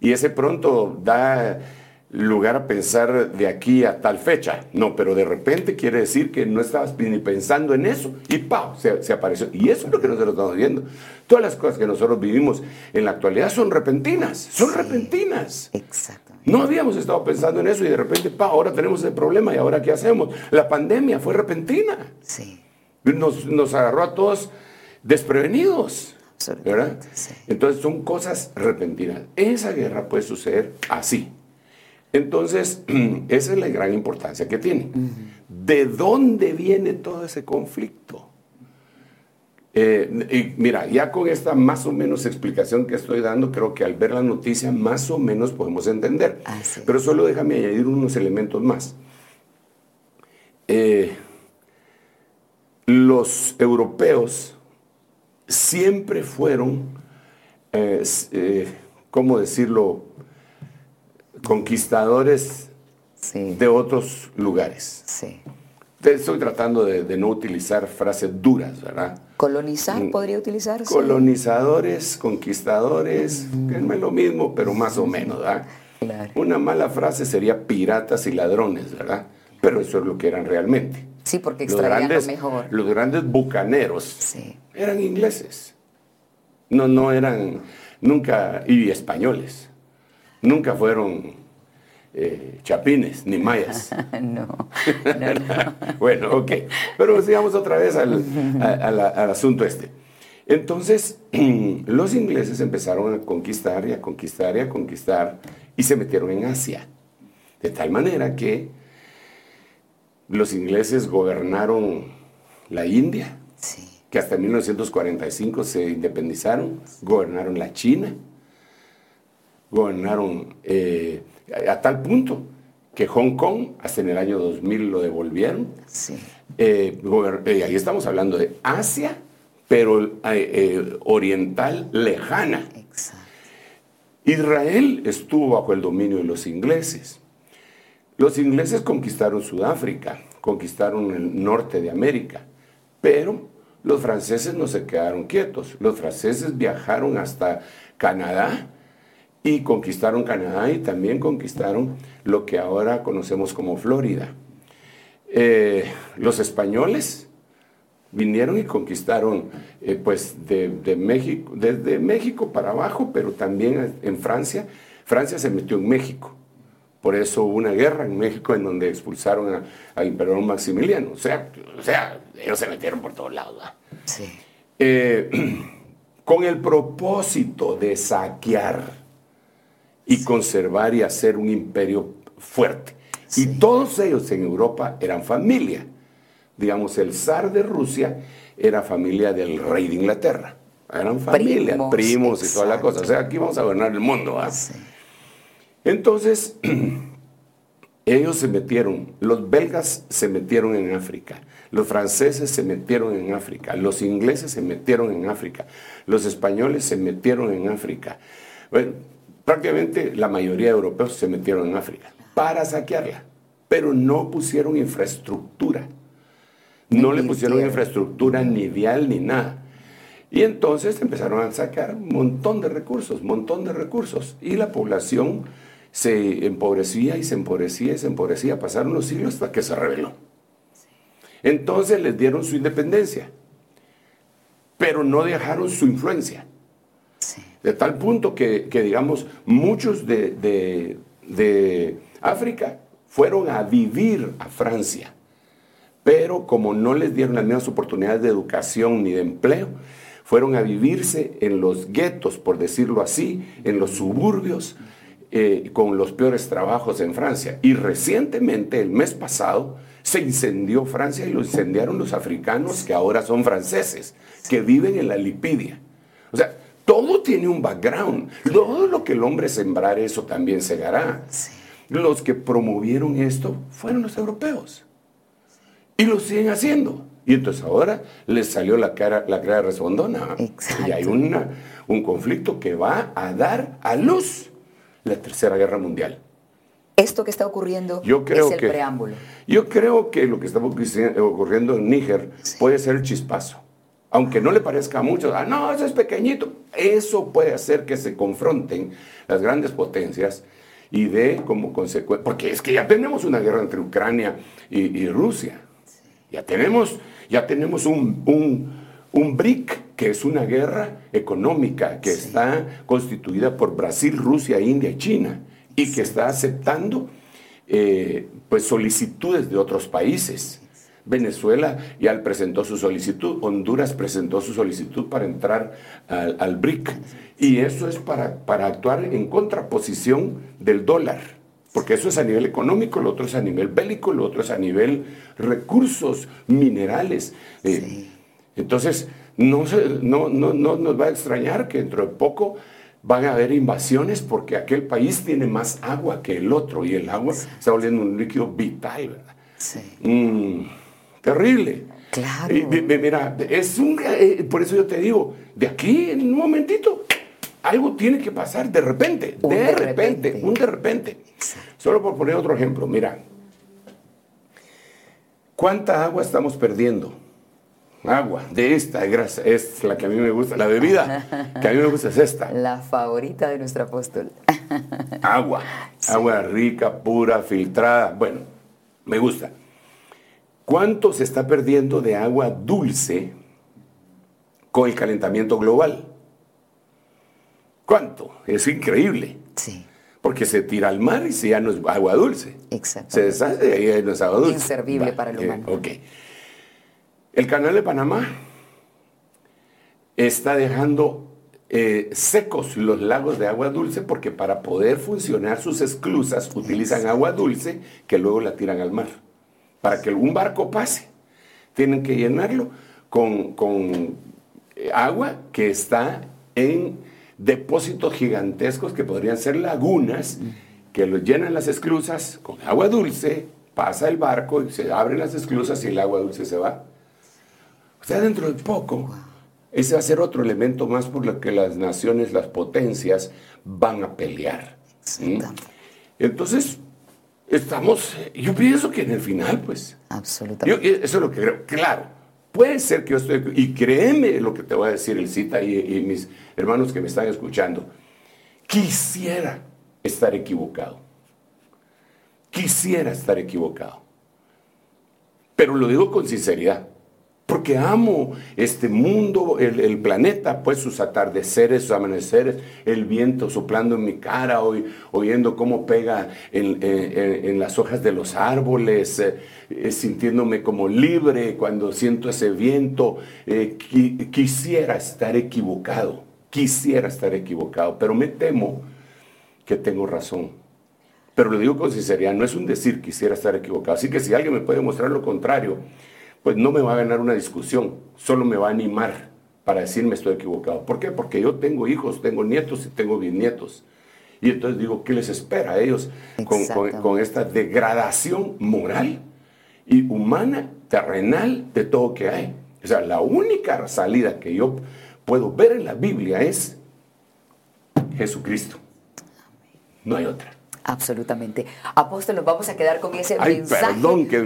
Y ese pronto da lugar a pensar de aquí a tal fecha. No, pero de repente quiere decir que no estabas ni pensando en eso y ¡pau! Se, se, apareció. Y eso es lo que nosotros estamos viendo. Todas las cosas que nosotros vivimos en la actualidad son repentinas, son repentinas. Exacto. No habíamos estado pensando en eso y de repente, ¡pau! Ahora tenemos ese problema y ahora ¿qué hacemos? La pandemia fue repentina. Sí. Nos, nos agarró a todos desprevenidos. ¿verdad? Sí. Entonces son cosas repentinas. Esa guerra puede suceder así. Entonces, esa es la gran importancia que tiene. ¿De dónde viene todo ese conflicto? Eh, y mira, ya con esta más o menos explicación que estoy dando, creo que al ver la noticia más o menos podemos entender. Pero solo déjame añadir unos elementos más. Eh, los europeos siempre fueron, eh, eh, ¿cómo decirlo?, conquistadores Sí. de otros lugares. sí. Estoy tratando de, de no utilizar frases duras, ¿verdad? Colonizar Mm. podría utilizarse. Colonizadores, conquistadores, que no es lo mismo, pero más o menos, ¿verdad? Claro. Una mala frase sería piratas y ladrones, ¿verdad? Pero eso es lo que eran realmente. Sí, porque Los extraían grandes, lo mejor. los grandes bucaneros Sí. eran ingleses. No, no eran nunca, y españoles. Nunca fueron eh, chapines ni mayas. no, no, no. bueno, ok. Pero sigamos otra vez al, a- a la- al asunto este. Entonces, los ingleses empezaron a conquistar y a conquistar y a conquistar y se metieron en Asia. De tal manera que los ingleses gobernaron la India, Sí. que hasta 1945 se independizaron, gobernaron la China, gobernaron eh, a, tal punto que Hong Kong hasta en el año 2000 lo devolvieron. Sí. Eh, eh, ahí estamos hablando de Asia, pero eh, eh, oriental lejana. Exacto. Israel estuvo bajo el dominio de los ingleses. Los ingleses conquistaron Sudáfrica, conquistaron el norte de América, pero los franceses no se quedaron quietos. Los franceses viajaron hasta Canadá y conquistaron Canadá y también conquistaron lo que ahora conocemos como Florida. Eh, los españoles vinieron y conquistaron eh, pues de, de México, desde México para abajo, pero también en Francia. Francia se metió en México. Por eso hubo una guerra en México en donde expulsaron a- al emperador Maximiliano. O sea, o sea, ellos se metieron por todos lados. Sí. Eh, con el propósito de saquear y conservar y hacer un imperio fuerte. Y todos ellos en Europa eran familia. Digamos, el zar de Rusia era familia del rey de Inglaterra. Eran familia, Primos, primos, y toda la cosa. O sea, aquí vamos a gobernar el mundo. Sí. Entonces, ellos se metieron, los belgas se metieron en África, los franceses se metieron en África, los ingleses se metieron en África, los españoles se metieron en África. Bueno, prácticamente la mayoría de europeos se metieron en África para saquearla, pero no pusieron infraestructura. No le pusieron infraestructura ni vial ni nada. Y entonces empezaron a sacar un montón de recursos, montón de recursos. Y la población se empobrecía y se empobrecía y se empobrecía. Pasaron los siglos hasta que se rebeló. Entonces les dieron su independencia, pero no dejaron su influencia. De tal punto que, que, digamos, muchos de, de- de África fueron a vivir a Francia. Pero como no les dieron las mismas oportunidades de educación ni de empleo, fueron a vivirse en los guetos, por decirlo así, en los suburbios, eh, con los peores trabajos en Francia. Y recientemente, el mes pasado, se incendió Francia y lo incendiaron los africanos que ahora son franceses, que viven en la Lipidia. O sea, todo tiene un background. Todo lo que el hombre sembrar, eso también segará. Los que promovieron esto fueron los europeos. Y lo siguen haciendo. Y entonces ahora les salió la cara, la cara respondona. Exacto. Y hay una, un conflicto que va a dar a luz la Tercera Guerra Mundial. Esto que está ocurriendo Yo creo es el que, preámbulo. Yo creo que lo que está ocurri- ocurriendo en Níger puede ser el chispazo. Aunque no le parezca mucho, ah, no, eso es pequeñito. Eso puede hacer que se confronten las grandes potencias y de como consecuencia, porque es que ya tenemos una guerra entre Ucrania y, Rusia, ya tenemos, ya tenemos un, un, BRIC, que es una guerra económica que está constituida por Brasil, Rusia, India y China, y que está aceptando eh, pues solicitudes de otros países. Venezuela ya presentó su solicitud, Honduras presentó su solicitud para entrar al, BRIC. Y eso es para, para actuar en contraposición del dólar, porque eso es a nivel económico, lo otro es a nivel bélico, lo otro es a nivel recursos minerales. Eh, entonces, no, no, no, no nos va a extrañar que dentro de poco van a haber invasiones porque aquel país tiene más agua que el otro y el agua está volviendo un líquido vital, ¿verdad? Sí. Mm. Terrible. Claro. mira, es un, eh, por eso yo te digo, de aquí en un momentito, algo tiene que pasar de repente, de, repente, un de repente. Solo por poner otro ejemplo, mira, ¿cuánta agua estamos perdiendo? Agua, de esta, es la que a mí me gusta, la bebida que a mí me gusta es esta. La favorita de nuestro apóstol. Agua, agua rica, pura, filtrada, bueno, me gusta. ¿Cuánto se está perdiendo de agua dulce con el calentamiento global? ¿Cuánto? Es increíble. Sí. Porque se tira al mar y se ya no es agua dulce. Exacto. Se deshace y ahí no es agua dulce. Inservible para el humano. ok. El canal de Panamá está dejando eh, secos los lagos de agua dulce porque para poder funcionar sus esclusas utilizan agua dulce que luego la tiran al mar para que un barco pase. Tienen que llenarlo con, eh, agua que está en depósitos gigantescos que podrían ser lagunas, que lo llenan las esclusas con agua dulce, pasa el barco y se abren las esclusas y el agua dulce se va. O sea, dentro de poco, ese va a ser otro elemento más por lo que las naciones, las potencias, van a pelear. Entonces, estamos, yo pienso que en el final, pues. Absolutamente. eso es lo que creo. Claro, puede ser que yo estoy, y créeme lo que te voy a decir el cita y, mis hermanos que me están escuchando, quisiera estar equivocado. Quisiera estar equivocado. Pero lo digo con sinceridad porque amo este mundo, el, planeta, pues sus atardeceres, sus amaneceres, el viento soplando en mi cara, oyendo cómo pega en, las hojas de los árboles, eh, eh, sintiéndome como libre cuando siento ese viento. Eh, quisiera estar equivocado, quisiera estar equivocado, pero me temo que tengo razón. Pero lo digo con sinceridad, no es un decir quisiera estar equivocado. Así que si alguien me puede mostrar lo contrario, pues no me va a ganar una discusión, solo me va a animar para decirme estoy equivocado. ¿Por qué? Porque yo tengo hijos, tengo nietos y tengo bisnietos. Y entonces digo, ¿qué les espera a ellos con, esta degradación moral y humana, terrenal de todo que hay? O sea, la única salida que yo puedo ver en la Biblia es Jesucristo. No hay otra. Absolutamente. Apóstol, nos vamos a quedar con ese mensaje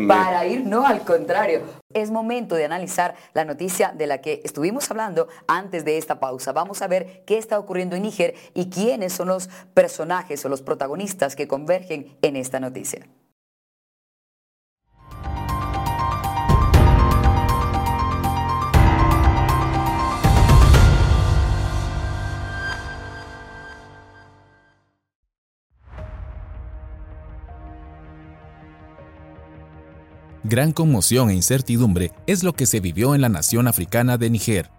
para ir, no, al contrario. Es momento de analizar la noticia de la que estuvimos hablando antes de esta pausa. Vamos a ver qué está ocurriendo en Níger y quiénes son los personajes o los protagonistas que convergen en esta noticia. Gran conmoción e incertidumbre es lo que se vivió en la nación africana de Níger,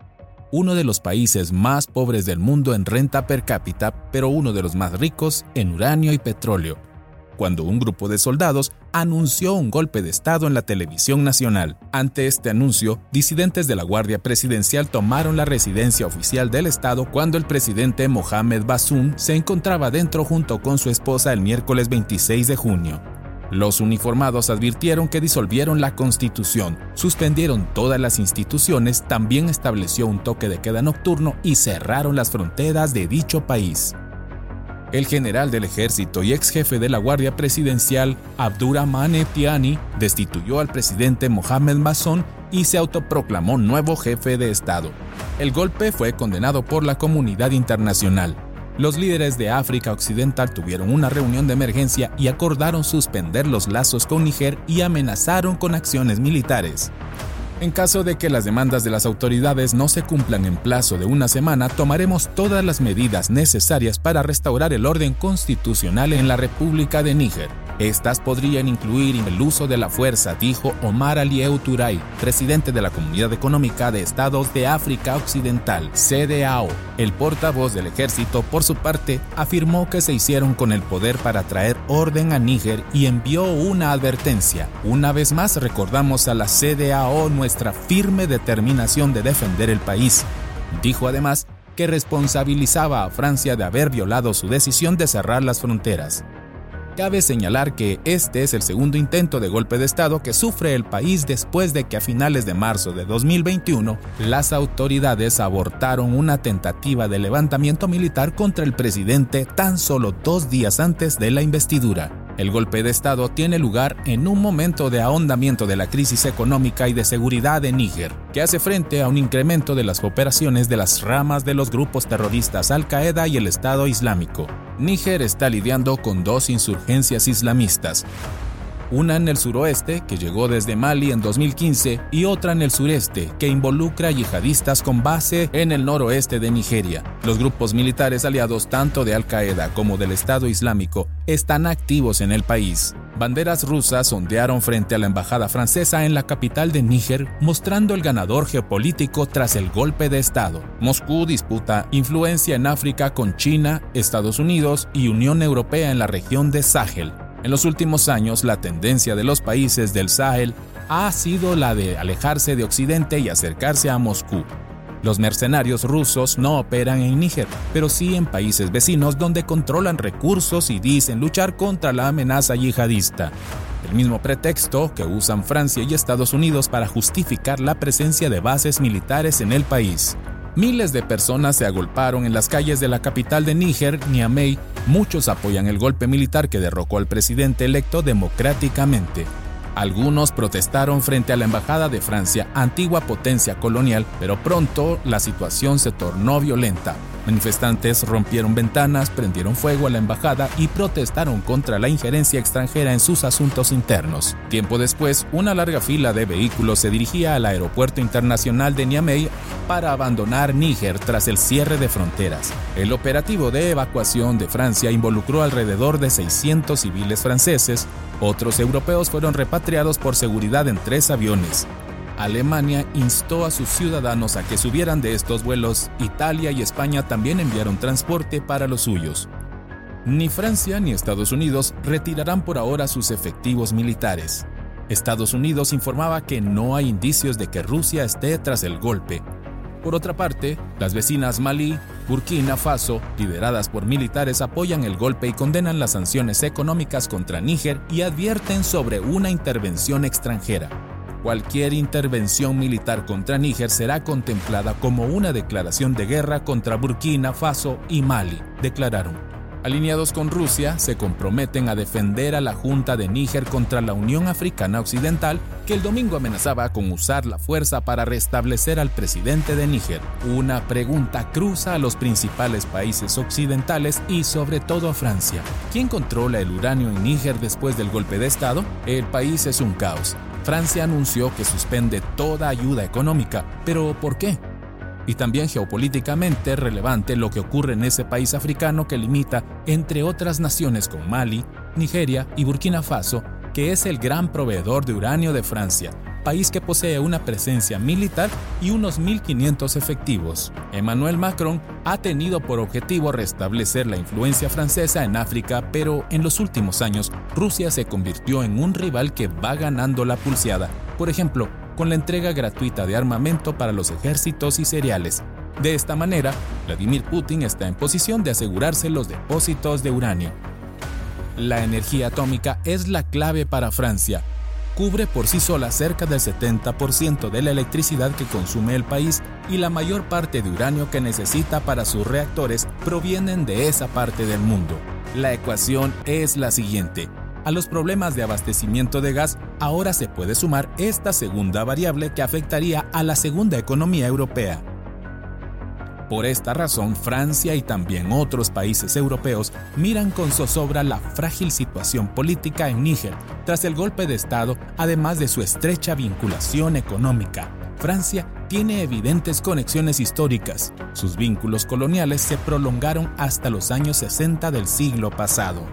uno de los países más pobres del mundo en renta per cápita, pero uno de los más ricos en uranio y petróleo, cuando un grupo de soldados anunció un golpe de Estado en la televisión nacional. Ante este anuncio, disidentes de la Guardia Presidencial tomaron la residencia oficial del Estado cuando el presidente Mohamed Bazoum se encontraba dentro junto con su esposa el miércoles 26 de junio. Los uniformados advirtieron que disolvieron la constitución, suspendieron todas las instituciones, también estableció un toque de queda nocturno y cerraron las fronteras de dicho país. El general del ejército y ex jefe de la Guardia Presidencial, Abdurrahmane Tiani, destituyó al presidente Mohamed Masson y se autoproclamó nuevo jefe de Estado. El golpe fue condenado por la comunidad internacional. Los líderes de África Occidental tuvieron una reunión de emergencia y acordaron suspender los lazos con Níger y amenazaron con acciones militares. En caso de que las demandas de las autoridades no se cumplan en plazo de una semana, tomaremos todas las medidas necesarias para restaurar el orden constitucional en la República de Níger. Estas podrían incluir el uso de la fuerza, dijo Omar Alieu Turay, presidente de la Comunidad Económica de Estados de África Occidental, CDAO. El portavoz del ejército, por su parte, afirmó que se hicieron con el poder para traer orden a Níger y envió una advertencia. Una vez más recordamos a la CDAO nuestra firme determinación de defender el país. Dijo además que responsabilizaba a Francia de haber violado su decisión de cerrar las fronteras. Cabe señalar que este es el segundo intento de golpe de Estado que sufre el país después de que a finales de marzo de 2021 las autoridades abortaron una tentativa de levantamiento militar contra el presidente tan solo dos días antes de la investidura. El golpe de Estado tiene lugar en un momento de ahondamiento de la crisis económica y de seguridad en Níger, que hace frente a un incremento de las operaciones de las ramas de los grupos terroristas Al-Qaeda y el Estado Islámico. Níger está lidiando con dos insurgencias islamistas, una en el suroeste, que llegó desde Mali en 2015, y otra en el sureste, que involucra yihadistas con base en el noroeste de Nigeria. Los grupos militares aliados tanto de Al-Qaeda como del Estado Islámico están activos en el país. Banderas rusas ondearon frente a la embajada francesa en la capital de Níger, mostrando el ganador geopolítico tras el golpe de Estado. Moscú disputa influencia en África con China, Estados Unidos y Unión Europea en la región de Sahel. En los últimos años, la tendencia de los países del Sahel ha sido la de alejarse de Occidente y acercarse a Moscú. Los mercenarios rusos no operan en Níger, pero sí en países vecinos donde controlan recursos y dicen luchar contra la amenaza yihadista. El mismo pretexto que usan Francia y Estados Unidos para justificar la presencia de bases militares en el país. Miles de personas se agolparon en las calles de la capital de Níger, Niamey. Muchos apoyan el golpe militar que derrocó al presidente electo democráticamente. Algunos protestaron frente a la Embajada de Francia, antigua potencia colonial, pero pronto la situación se tornó violenta. Manifestantes rompieron ventanas, prendieron fuego a la embajada y protestaron contra la injerencia extranjera en sus asuntos internos. Tiempo después, una larga fila de vehículos se dirigía al aeropuerto internacional de Niamey para abandonar Níger tras el cierre de fronteras. El operativo de evacuación de Francia involucró alrededor de 600 civiles franceses. Otros europeos fueron repatriados por seguridad en tres aviones. Alemania instó a sus ciudadanos a que subieran de estos vuelos, Italia y España también enviaron transporte para los suyos. Ni Francia ni Estados Unidos retirarán por ahora sus efectivos militares. Estados Unidos informaba que no hay indicios de que Rusia esté tras el golpe. Por otra parte, las vecinas Malí, Burkina Faso, lideradas por militares, apoyan el golpe y condenan las sanciones económicas contra Níger y advierten sobre una intervención extranjera. Cualquier intervención militar contra Níger será contemplada como una declaración de guerra contra Burkina Faso y Mali, declararon. Alineados con Rusia, se comprometen a defender a la Junta de Níger contra la Unión Africana Occidental, que el domingo amenazaba con usar la fuerza para restablecer al presidente de Níger. Una pregunta cruza a los principales países occidentales y sobre todo a Francia. ¿Quién controla el uranio en Níger después del golpe de Estado? El país es un caos. Francia anunció que suspende toda ayuda económica, pero ¿por qué? Y también geopolíticamente relevante lo que ocurre en ese país africano que limita, entre otras naciones con Mali, Nigeria y Burkina Faso, que es el gran proveedor de uranio de Francia, país que posee una presencia militar y unos 1.500 efectivos. Emmanuel Macron ha tenido por objetivo restablecer la influencia francesa en África, pero en los últimos años Rusia se convirtió en un rival que va ganando la pulseada. Por ejemplo, con la entrega gratuita de armamento para los ejércitos y cereales. De esta manera, Vladimir Putin está en posición de asegurarse los depósitos de uranio. La energía atómica es la clave para Francia, cubre por sí sola cerca del 70% de la electricidad que consume el país y la mayor parte de uranio que necesita para sus reactores provienen de esa parte del mundo. La ecuación es la siguiente. A los problemas de abastecimiento de gas ahora se puede sumar esta segunda variable que afectaría a la segunda economía europea. Por esta razón, Francia y también otros países europeos miran con zozobra la frágil situación política en Níger tras el golpe de Estado, además de su estrecha vinculación económica. Francia tiene evidentes conexiones históricas. Sus vínculos coloniales se prolongaron hasta los años 60 del siglo pasado.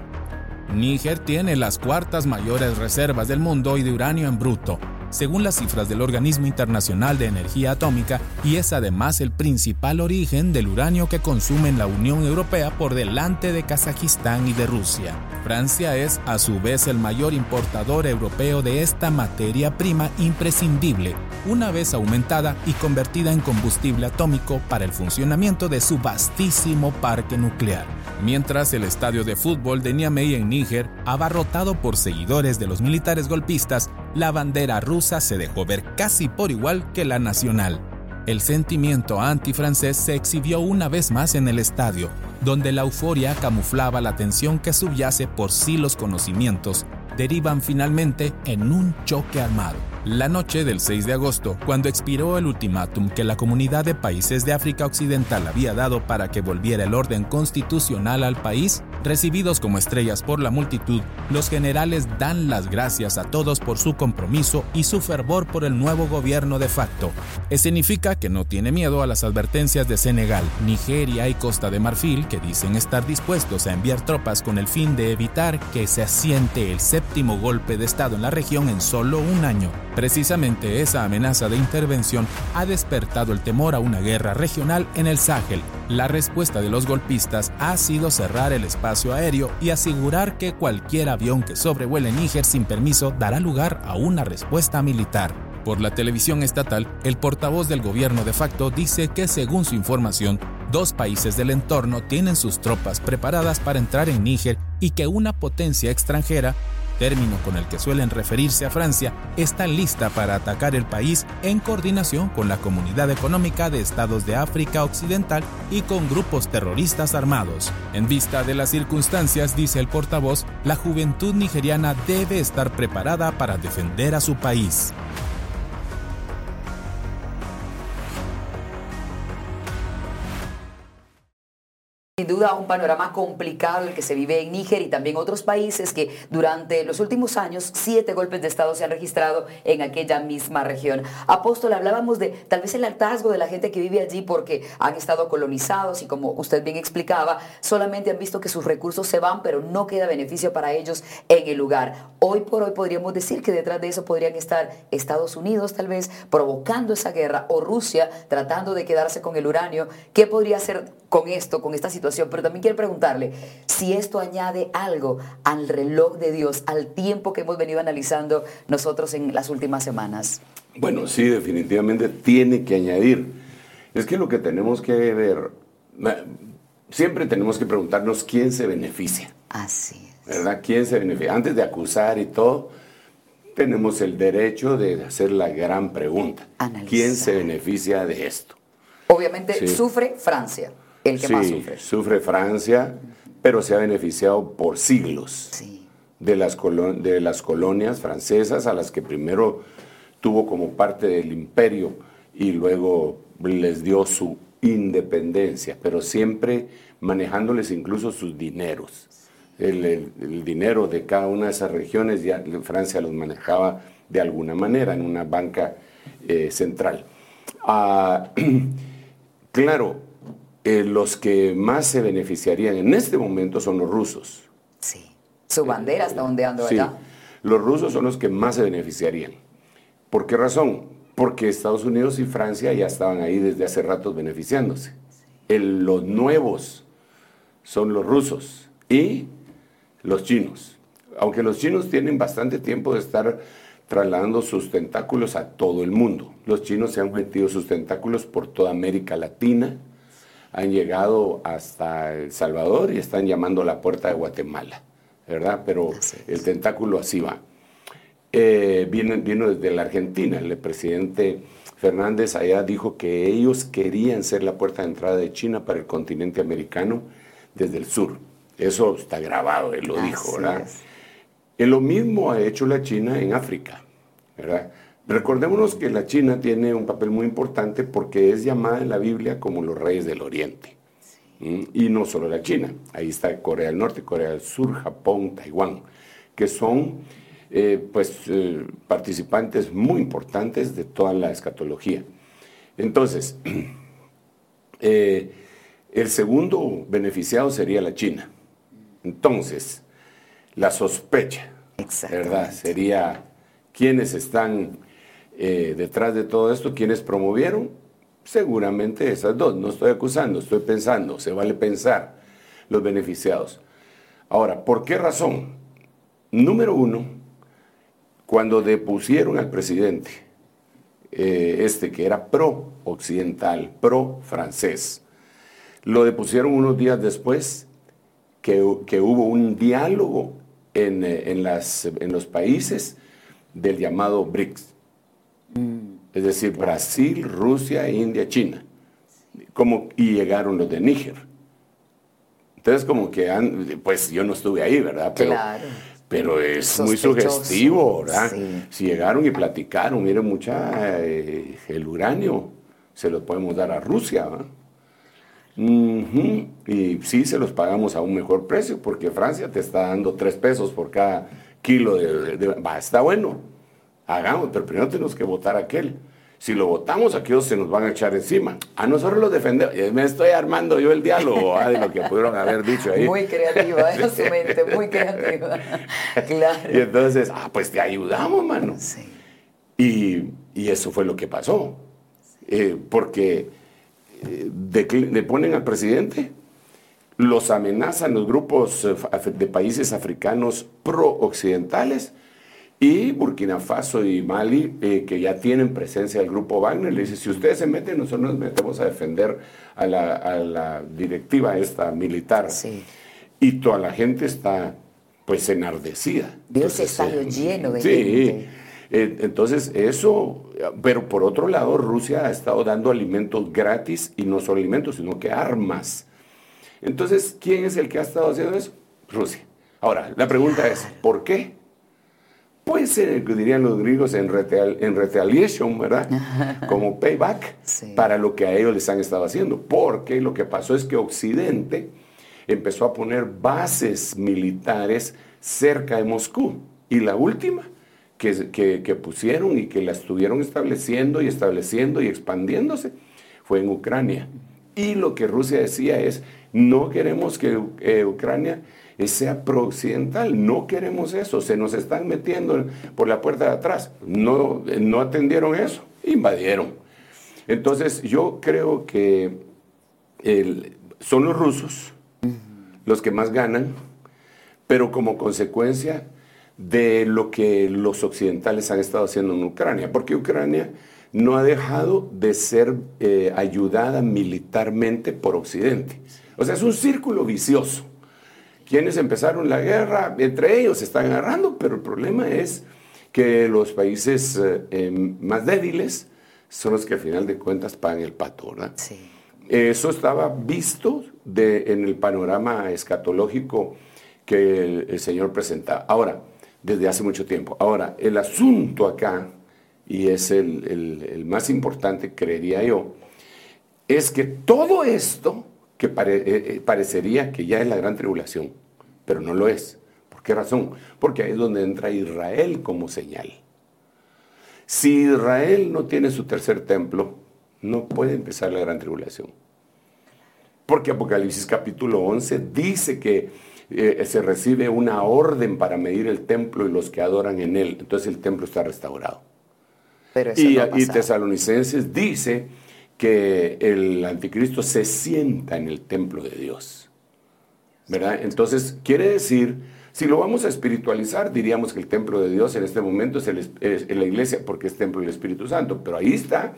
Níger tiene las cuartas mayores reservas del mundo y de uranio en bruto, según las cifras del Organismo Internacional de Energía Atómica, y es además el principal origen del uranio que consume la Unión Europea por delante de Kazajistán y de Rusia. Francia es a su vez el mayor importador europeo de esta materia prima imprescindible, una vez aumentada y convertida en combustible atómico para el funcionamiento de su vastísimo parque nuclear. Mientras el estadio de fútbol de Niamey en Níger, abarrotado por seguidores de los militares golpistas, la bandera rusa se dejó ver casi por igual que la nacional. El sentimiento antifrancés se exhibió una vez más en el estadio, donde la euforia camuflaba la tensión que subyace por si los conocimientos derivan finalmente en un choque armado. La noche del 6 de agosto, cuando expiró el ultimátum que la comunidad de países de África Occidental había dado para que volviera el orden constitucional al país, recibidos como estrellas por la multitud, los generales dan las gracias a todos por su compromiso y su fervor por el nuevo gobierno de facto. Significa que no tiene miedo a las advertencias de Senegal, Nigeria y Costa de Marfil, que dicen estar dispuestos a enviar tropas con el fin de evitar que se asiente el séptimo golpe de Estado en la región en solo un año. Precisamente esa amenaza de intervención ha despertado el temor a una guerra regional en el Sáhel. La respuesta de los golpistas ha sido cerrar el espacio aéreo y asegurar que cualquier avión que sobrevuele Níger sin permiso dará lugar a una respuesta militar. Por la televisión estatal, el portavoz del gobierno de facto dice que según su información, dos países del entorno tienen sus tropas preparadas para entrar en Níger y que una potencia extranjera término con el que suelen referirse a Francia, está lista para atacar el país en coordinación con la Comunidad Económica de Estados de África Occidental y con grupos terroristas armados. En vista de las circunstancias, dice el portavoz, la juventud nigeriana debe estar preparada para defender a su país. Sin duda un panorama complicado el que se vive en Níger y también otros países que durante los últimos años siete golpes de Estado se han registrado en aquella misma región. Apóstol, hablábamos de tal vez el hartazgo de la gente que vive allí porque han estado colonizados y como usted bien explicaba, solamente han visto que sus recursos se van, pero no queda beneficio para ellos en el lugar. Hoy por hoy podríamos decir que detrás de eso podrían estar Estados Unidos tal vez provocando esa guerra o Rusia tratando de quedarse con el uranio. ¿Qué podría hacer con esto, con esta situación? Pero también quiero preguntarle si esto añade algo al reloj de Dios, al tiempo que hemos venido analizando nosotros en las últimas semanas. Bueno, sí, definitivamente tiene que añadir. Es que lo que tenemos que ver, siempre tenemos que preguntarnos quién se beneficia. Así es. ¿Verdad? ¿Quién se beneficia? Antes de acusar y todo, tenemos el derecho de hacer la gran pregunta. ¿Quién se beneficia de esto? Obviamente sufre Francia el que más sufre. Sufre Francia, pero se ha beneficiado por siglos de, las de las colonias francesas a las que primero tuvo como parte del imperio y luego les dio su independencia, pero siempre manejándoles incluso sus dineros. El, dinero de cada una de esas regiones, ya Francia los manejaba de alguna manera en una banca eh, central. Ah, claro, eh, los que más se beneficiarían en este momento son los rusos. Sí. Su bandera está ondeando sí. allá. Los rusos son los que más se beneficiarían. ¿Por qué razón? Porque Estados Unidos y Francia ya estaban ahí desde hace rato beneficiándose. los nuevos son los rusos y los chinos. Aunque los chinos tienen bastante tiempo de estar trasladando sus tentáculos a todo el mundo. Los chinos se han metido sus tentáculos por toda América Latina, han llegado hasta El Salvador y están llamando a la puerta de Guatemala, ¿verdad? Pero el tentáculo así va. Eh, viene, vino desde la Argentina, el presidente Fernández allá dijo que ellos querían ser la puerta de entrada de China para el continente americano desde el sur. Eso está grabado, él lo dijo, ¿verdad? Y lo mismo ha hecho la China en África, ¿verdad? Recordémonos que la China tiene un papel muy importante porque es llamada en la Biblia como los reyes del Oriente. Y no solo la China, ahí está Corea del Norte, Corea del Sur, Japón, Taiwán, que son eh, pues, eh, participantes muy importantes de toda la escatología. Entonces, eh, el segundo beneficiado sería la China. Entonces, la sospecha, ¿verdad? Sería quienes están detrás de todo esto, quienes promovieron, seguramente esas dos. No estoy acusando, estoy pensando, se vale pensar los beneficiados. Ahora, ¿por qué razón? Número uno, cuando depusieron al presidente, eh, este que era pro-occidental, pro-francés, lo depusieron unos días después que, hubo un diálogo en, eh, las, en, los países del llamado BRICS. Es decir, Brasil, Rusia, India, China. Como, y llegaron los de Níger. Entonces, como que, han, pues yo no estuve ahí, ¿verdad? Pero, claro pero es muy sugestivo, ¿verdad? Si llegaron y platicaron, miren, mucha, eh, el uranio se lo podemos dar a Rusia, ¿verdad? Y sí, se los pagamos a un mejor precio, porque Francia te está dando tres pesos por cada kilo de... va, está bueno, hagamos, pero primero tenemos que votar aquel. Si lo votamos, aquellos se nos van a echar encima. A nosotros los defendemos. Me estoy armando yo el diálogo de lo que pudieron haber dicho ahí. Muy creativa, ¿eh? su mente, muy creativa. claro. Y entonces, ah, pues te ayudamos, mano. Sí. Y, eso fue lo que pasó. Eh, porque eh, le ponen al presidente, los amenazan los grupos de países africanos pro-occidentales y Burkina Faso y Mali, eh, que ya tienen presencia del grupo Wagner, le dice, si ustedes se meten, nosotros nos metemos a defender a la, directiva esta militar. Y toda la gente está pues enardecida. Dios está eh, lleno de sí, eh, entonces eso, pero por otro lado, Rusia ha estado dando alimentos gratis y no solo alimentos, sino que armas. Entonces, ¿quién es el que ha estado haciendo eso? Rusia. Ahora, la pregunta es, ¿por qué? Puede ser, dirían los griegos, en, en retaliation, ¿verdad? Como payback para lo que a ellos les han estado haciendo. Porque lo que pasó es que Occidente empezó a poner bases militares cerca de Moscú. Y la última que, que, pusieron y que la estuvieron estableciendo y estableciendo y expandiéndose fue en Ucrania. Y lo que Rusia decía es, no queremos que eh, Ucrania sea pro-occidental. No queremos eso, se nos están metiendo por la puerta de atrás. No, no atendieron eso, invadieron. Entonces yo creo que son los rusos los que más ganan, pero como consecuencia de lo que los occidentales han estado haciendo en Ucrania, porque Ucrania no ha dejado de ser eh, ayudada militarmente por Occidente. O sea, es un círculo vicioso quienes empezaron la guerra, entre ellos se están agarrando, pero el problema es que los países eh, em, más débiles son los que al final de cuentas pagan el pato, ¿verdad? Sí. Eso estaba visto en el panorama escatológico que el, Señor presenta. Ahora, desde hace mucho tiempo. Ahora, el asunto acá, y es el, más importante, creería yo, es que todo esto que eh, eh, parecería que ya es la gran tribulación, pero no lo es. ¿Por qué razón? Porque ahí es donde entra Israel como señal. Si Israel no tiene su tercer templo, no puede empezar la gran tribulación. Porque Apocalipsis capítulo 11 dice que eh, se recibe una orden para medir el templo y los que adoran en él. Entonces el templo está restaurado. y, y Tesalonicenses dice que el anticristo se sienta en el templo de Dios. ¿verdad? Entonces, quiere decir, si lo vamos a espiritualizar, diríamos que el templo de Dios en este momento es, la iglesia porque es templo del Espíritu Santo, pero ahí está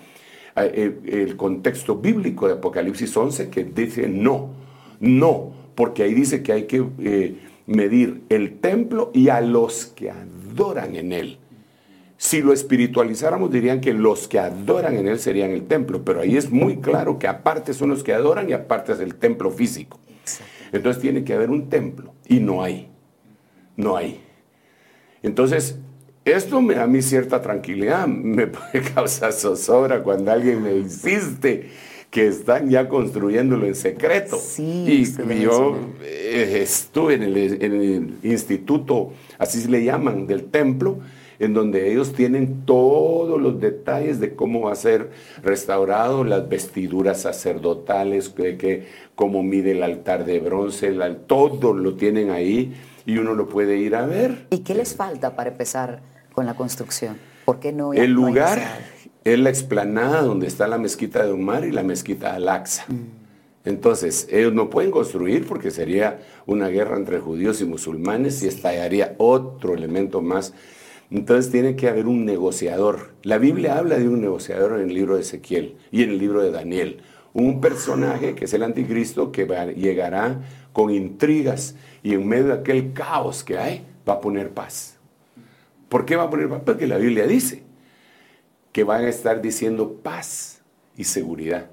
eh, el, contexto bíblico de Apocalipsis 11 que dice no, no, porque ahí dice que hay que eh, medir el templo y a los que adoran en él. Si lo espiritualizáramos, dirían que los que adoran en él serían el templo, pero ahí es muy claro que aparte son los que adoran y aparte es el templo físico. Entonces tiene que haber un templo y no hay. No hay. Entonces, Esto me da a mí cierta tranquilidad, me puede causar zozobra cuando alguien me insiste que están ya construyéndolo en secreto. Sí, y yo eh, estuve en el, en el, instituto, así se le llaman, del templo, en donde ellos tienen todos los detalles de cómo va a ser restaurado, las vestiduras sacerdotales, que, que cómo mide el altar de bronce, todo lo tienen ahí y uno lo puede ir a ver. ¿Y qué les falta para empezar con la construcción? ¿Por qué no? El lugar es la explanada donde está la mezquita de Omar y la mezquita de Al-Aqsa. Mm. Entonces, ellos no pueden construir porque sería una guerra entre judíos y musulmanes y estallaría otro elemento más. Entonces tiene que haber un negociador. La Biblia habla de un negociador en el libro de Ezequiel y en el libro de Daniel. Un personaje que es el anticristo que llegará con intrigas y en medio de aquel caos que hay va a poner paz. ¿Por qué va a poner paz? Porque la Biblia dice que van a estar diciendo paz y seguridad.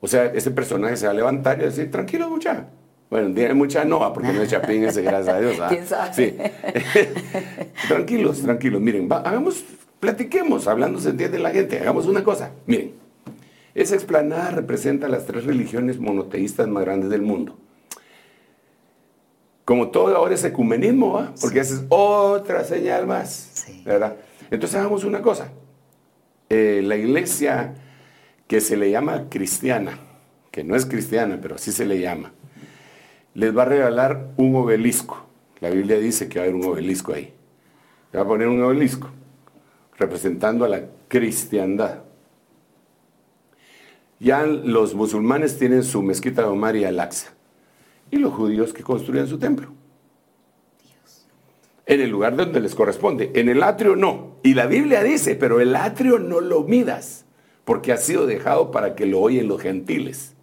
O sea, ese personaje se va a levantar y va a decir, tranquilo mucha. Bueno, tiene mucha no, porque no es chapín ese, gracias a Dios. ¿Quién sabe? Sí. tranquilos, tranquilos. Miren, hagamos, platiquemos, hablando se entiende la gente. Hagamos una cosa. Miren, esa explanada representa las tres religiones monoteístas más grandes del mundo. Como todo ahora es ecumenismo, porque esa es otra señal más, ¿verdad? Entonces hagamos una cosa. Eh, la iglesia que se le llama cristiana, que no es cristiana, pero así se le llama, les va a regalar un obelisco. La Biblia dice que va a haber un obelisco ahí. Le va a poner un obelisco representando a la cristiandad. Ya los musulmanes tienen su mezquita de Omar y Al-Aqsa y los judíos que construyen su templo. En el lugar donde les corresponde. En el atrio no. Y la Biblia dice, pero el atrio no lo midas, porque ha sido dejado para que lo oyen los gentiles.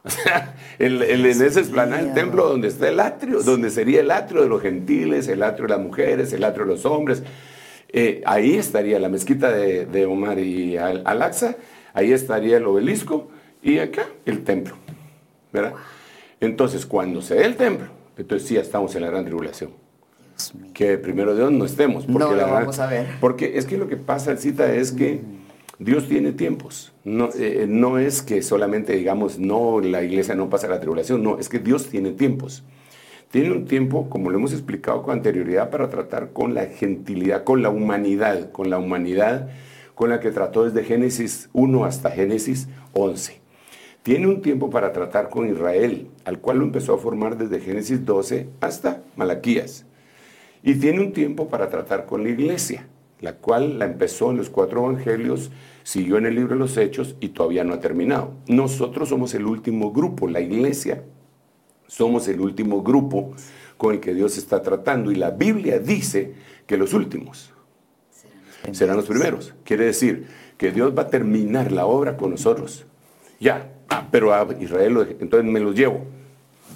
O sea, en, ese esplanada el templo donde está el atrio, donde sería el atrio de los gentiles, el atrio de las mujeres, el atrio de los hombres. Eh, ahí estaría la mezquita de, Omar y Al-Aqsa, ahí estaría el obelisco y acá el templo. ¿verdad? Entonces, cuando se dé el templo, entonces sí estamos en la gran tribulación. Que primero Dios no estemos. Porque no lo vamos a ver. Porque es que lo que pasa, Cita, es que Dios tiene tiempos. No, eh, no es que solamente digamos, no, la iglesia no pasa la tribulación. No, es que Dios tiene tiempos. Tiene un tiempo, como lo hemos explicado con anterioridad, para tratar con la gentilidad, con la humanidad, con la humanidad con la que trató desde Génesis 1 hasta Génesis 11. Tiene un tiempo para tratar con Israel, al cual lo empezó a formar desde Génesis 12 hasta Malaquías. Y tiene un tiempo para tratar con la iglesia, la cual la empezó en los cuatro evangelios, siguió en el libro de los Hechos y todavía no ha terminado. Nosotros somos el último grupo, la iglesia somos el último grupo con el que Dios está tratando y la Biblia dice que los últimos serán los primeros. Quiere decir que Dios va a terminar la obra con nosotros. Ya, Ah, pero a Israel, entonces me los llevo.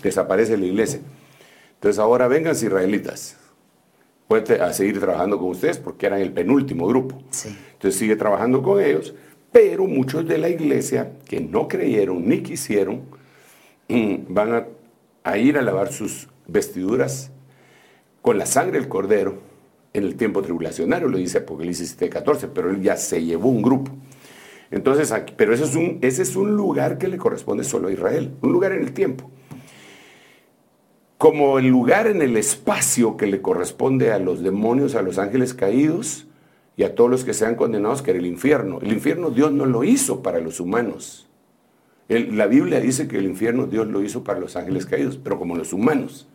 Desaparece la iglesia. Entonces ahora vengan israelitas. A seguir trabajando con ustedes porque eran el penúltimo grupo. Entonces sigue trabajando con ellos, pero muchos de la iglesia que no creyeron ni quisieron mm, van a, ir a lavar sus vestiduras con la sangre del cordero en el tiempo tribulacionario, lo dice Apocalipsis 7:14, pero él ya se llevó un grupo. Entonces, aquí, pero ese es, un, ese es un lugar que le corresponde solo a Israel, un lugar en el tiempo. Como el lugar en el espacio que le corresponde a los demonios, a los ángeles caídos y a todos los que sean condenados, que era el infierno. El infierno Dios no lo hizo para los humanos. la Biblia dice que el infierno Dios lo hizo para los ángeles caídos, pero como los humanos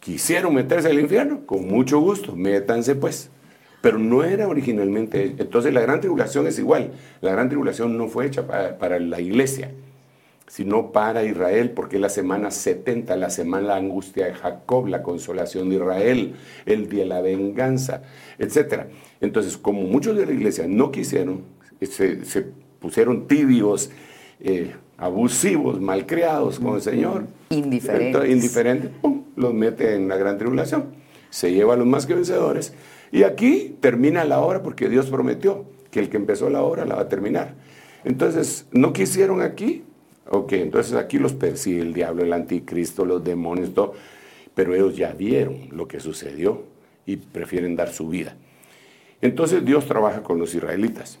quisieron meterse al infierno, con mucho gusto, métanse pues pero no era originalmente. Entonces la gran tribulación es igual. La gran tribulación no fue hecha para, la iglesia, sino para Israel, porque es la semana 70, la semana de la angustia de Jacob, la consolación de Israel, el día de la venganza, etc. Entonces, como muchos de la iglesia no quisieron, se, pusieron tibios, eh, abusivos, malcriados con el Señor, indiferentes, indiferentes los mete en la gran tribulación. Se lleva a los más que vencedores y aquí termina la obra porque Dios prometió que el que empezó la obra la va a terminar. Entonces, ¿no quisieron aquí? Ok, entonces aquí los persigue el diablo, el anticristo, los demonios, todo. pero ellos ya vieron lo que sucedió y prefieren dar su vida. Entonces Dios trabaja con los israelitas.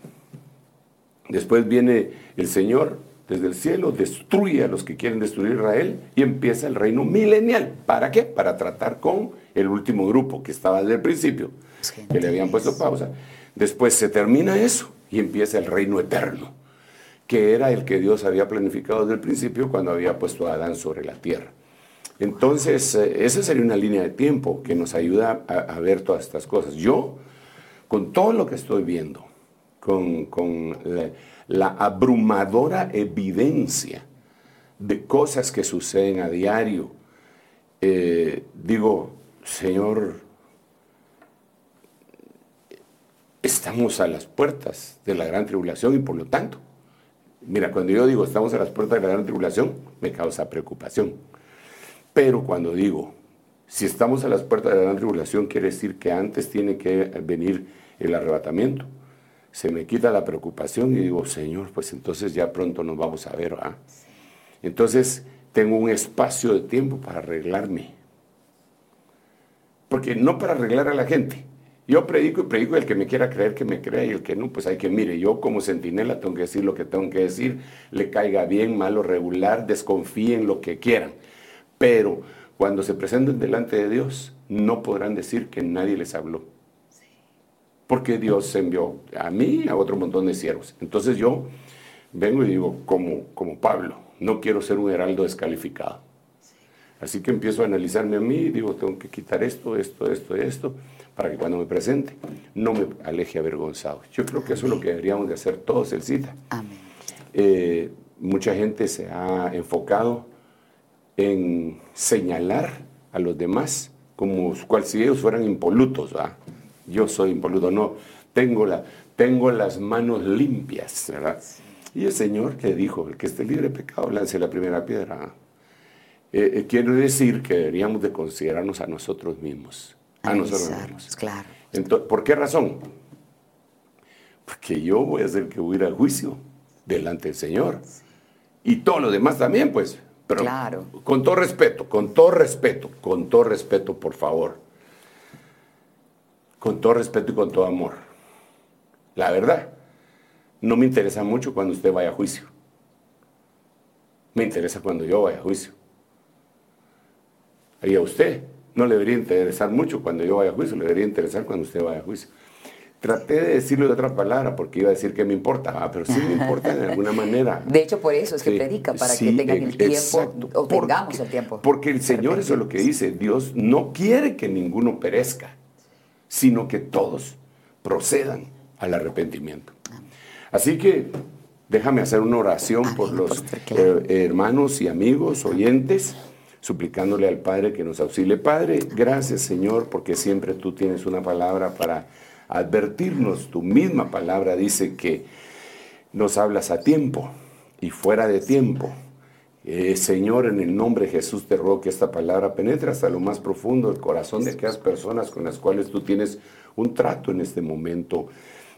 Después viene el Señor desde el cielo, destruye a los que quieren destruir Israel y empieza el reino milenial. ¿Para qué? Para tratar con el último grupo que estaba desde el principio, que le habían puesto pausa. Después se termina eso y empieza el reino eterno, que era el que Dios había planificado desde el principio cuando había puesto a Adán sobre la tierra. Entonces, eh, esa sería una línea de tiempo que nos ayuda a, ver todas estas cosas. Yo, con todo lo que estoy viendo, con, la, abrumadora evidencia de cosas que suceden a diario, eh, digo, Señor, estamos a las puertas de la gran tribulación y por lo tanto, mira, cuando yo digo estamos a las puertas de la gran tribulación, me causa preocupación. Pero cuando digo, si estamos a las puertas de la gran tribulación, quiere decir que antes tiene que venir el arrebatamiento. Se me quita la preocupación y digo, Señor, pues entonces ya pronto nos vamos a ver. ¿ah? Entonces tengo un espacio de tiempo para arreglarme. Porque no para arreglar a la gente, yo predico y predico, el que me quiera creer que me crea y el que no, pues hay que, mire, yo como centinela tengo que decir lo que tengo que decir, le caiga bien, malo, regular, desconfíen lo que quieran. Pero cuando se presenten delante de Dios, no podrán decir que nadie les habló. Porque Dios envió a mí y a otro montón de siervos. Entonces yo vengo y digo, como, como Pablo, no quiero ser un heraldo descalificado. Así que empiezo a analizarme a mí y digo, tengo que quitar esto, esto, esto, esto para que cuando me presente no me aleje avergonzado. Yo creo que eso es lo que deberíamos de hacer todos, el cita. Amén. Eh, mucha gente se ha enfocado en señalar a los demás como cual si ellos fueran impolutos. ¿verdad? Yo soy impoluto, no, tengo, la, tengo las manos limpias. ¿verdad? Y el Señor le dijo, el que esté libre de pecado, lance la primera piedra. Eh, eh, quiere decir que deberíamos de considerarnos a nosotros mismos a nosotros mismos. Claro. ¿Por qué razón? Porque yo voy a ser que voy a ir al juicio delante del Señor. Y todo lo demás también, pues. Pero claro. con todo respeto, con todo respeto, con todo respeto, por favor. Con todo respeto y con todo amor. La verdad, no me interesa mucho cuando usted vaya a juicio. Me interesa cuando yo vaya a juicio. Y a usted, no le debería interesar mucho cuando yo vaya a juicio, le debería interesar cuando usted vaya a juicio. Traté de decirlo de otra palabra porque iba a decir que me importa, ah, pero sí me importa de alguna manera. De hecho, por eso es que predica, para que tengan el tiempo, o tengamos el tiempo. Porque el Señor eso es lo que dice, Dios no quiere que ninguno perezca, sino que todos procedan al arrepentimiento. Así que déjame hacer una oración por los eh, hermanos y amigos, oyentes suplicándole al Padre que nos auxilie. Padre, gracias Señor, porque siempre tú tienes una palabra para advertirnos. Tu misma palabra dice que nos hablas a tiempo y fuera de tiempo. Eh, Señor, en el nombre de Jesús te ruego que esta palabra penetre hasta lo más profundo del corazón de aquellas personas con las cuales tú tienes un trato en este momento.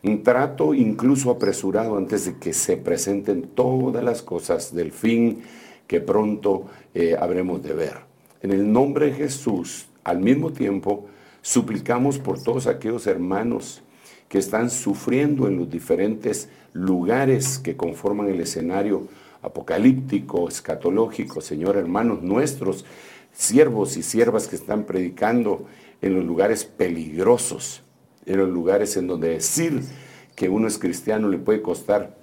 Un trato incluso apresurado antes de que se presenten todas las cosas del fin que pronto eh, habremos de ver. En el nombre de Jesús, al mismo tiempo, suplicamos por todos aquellos hermanos que están sufriendo en los diferentes lugares que conforman el escenario apocalíptico, escatológico, Señor, hermanos nuestros, siervos y siervas que están predicando en los lugares peligrosos, en los lugares en donde decir que uno es cristiano le puede costar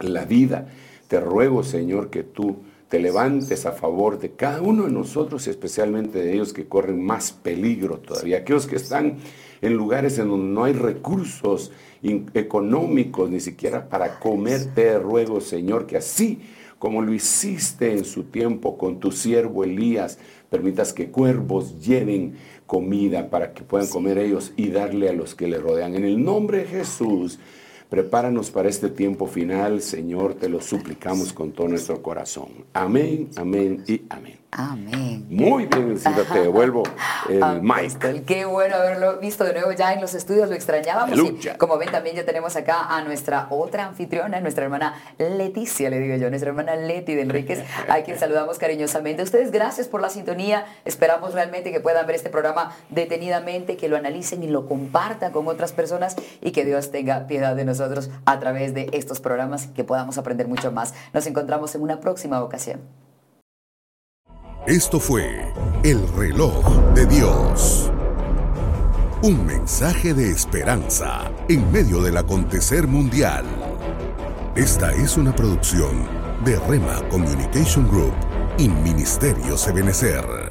la vida. Te ruego, Señor, que tú te levantes a favor de cada uno de nosotros, especialmente de ellos que corren más peligro todavía, aquellos que están en lugares en donde no hay recursos económicos ni siquiera para comer, te ruego, Señor, que así como lo hiciste en su tiempo con tu siervo Elías, permitas que cuervos lleven comida para que puedan comer ellos y darle a los que le rodean. En el nombre de Jesús. Prepáranos para este tiempo final, Señor, te lo suplicamos con todo nuestro corazón. Amén, amén y amén. Amén. Muy bien, Elcita, te devuelvo el mic. Qué bueno haberlo visto de nuevo ya en los estudios, lo extrañábamos. Y como ven, también ya tenemos acá a nuestra otra anfitriona, nuestra hermana Leticia, le digo yo, nuestra hermana Leti de Enríquez, a quien saludamos cariñosamente. Ustedes, gracias por la sintonía. Esperamos realmente que puedan ver este programa detenidamente, que lo analicen y lo compartan con otras personas y que Dios tenga piedad de nosotros a través de estos programas, que podamos aprender mucho más. Nos encontramos en una próxima ocasión. Esto fue El reloj de Dios. Un mensaje de esperanza en medio del acontecer mundial. Esta es una producción de Rema Communication Group y Ministerio Sebenecer.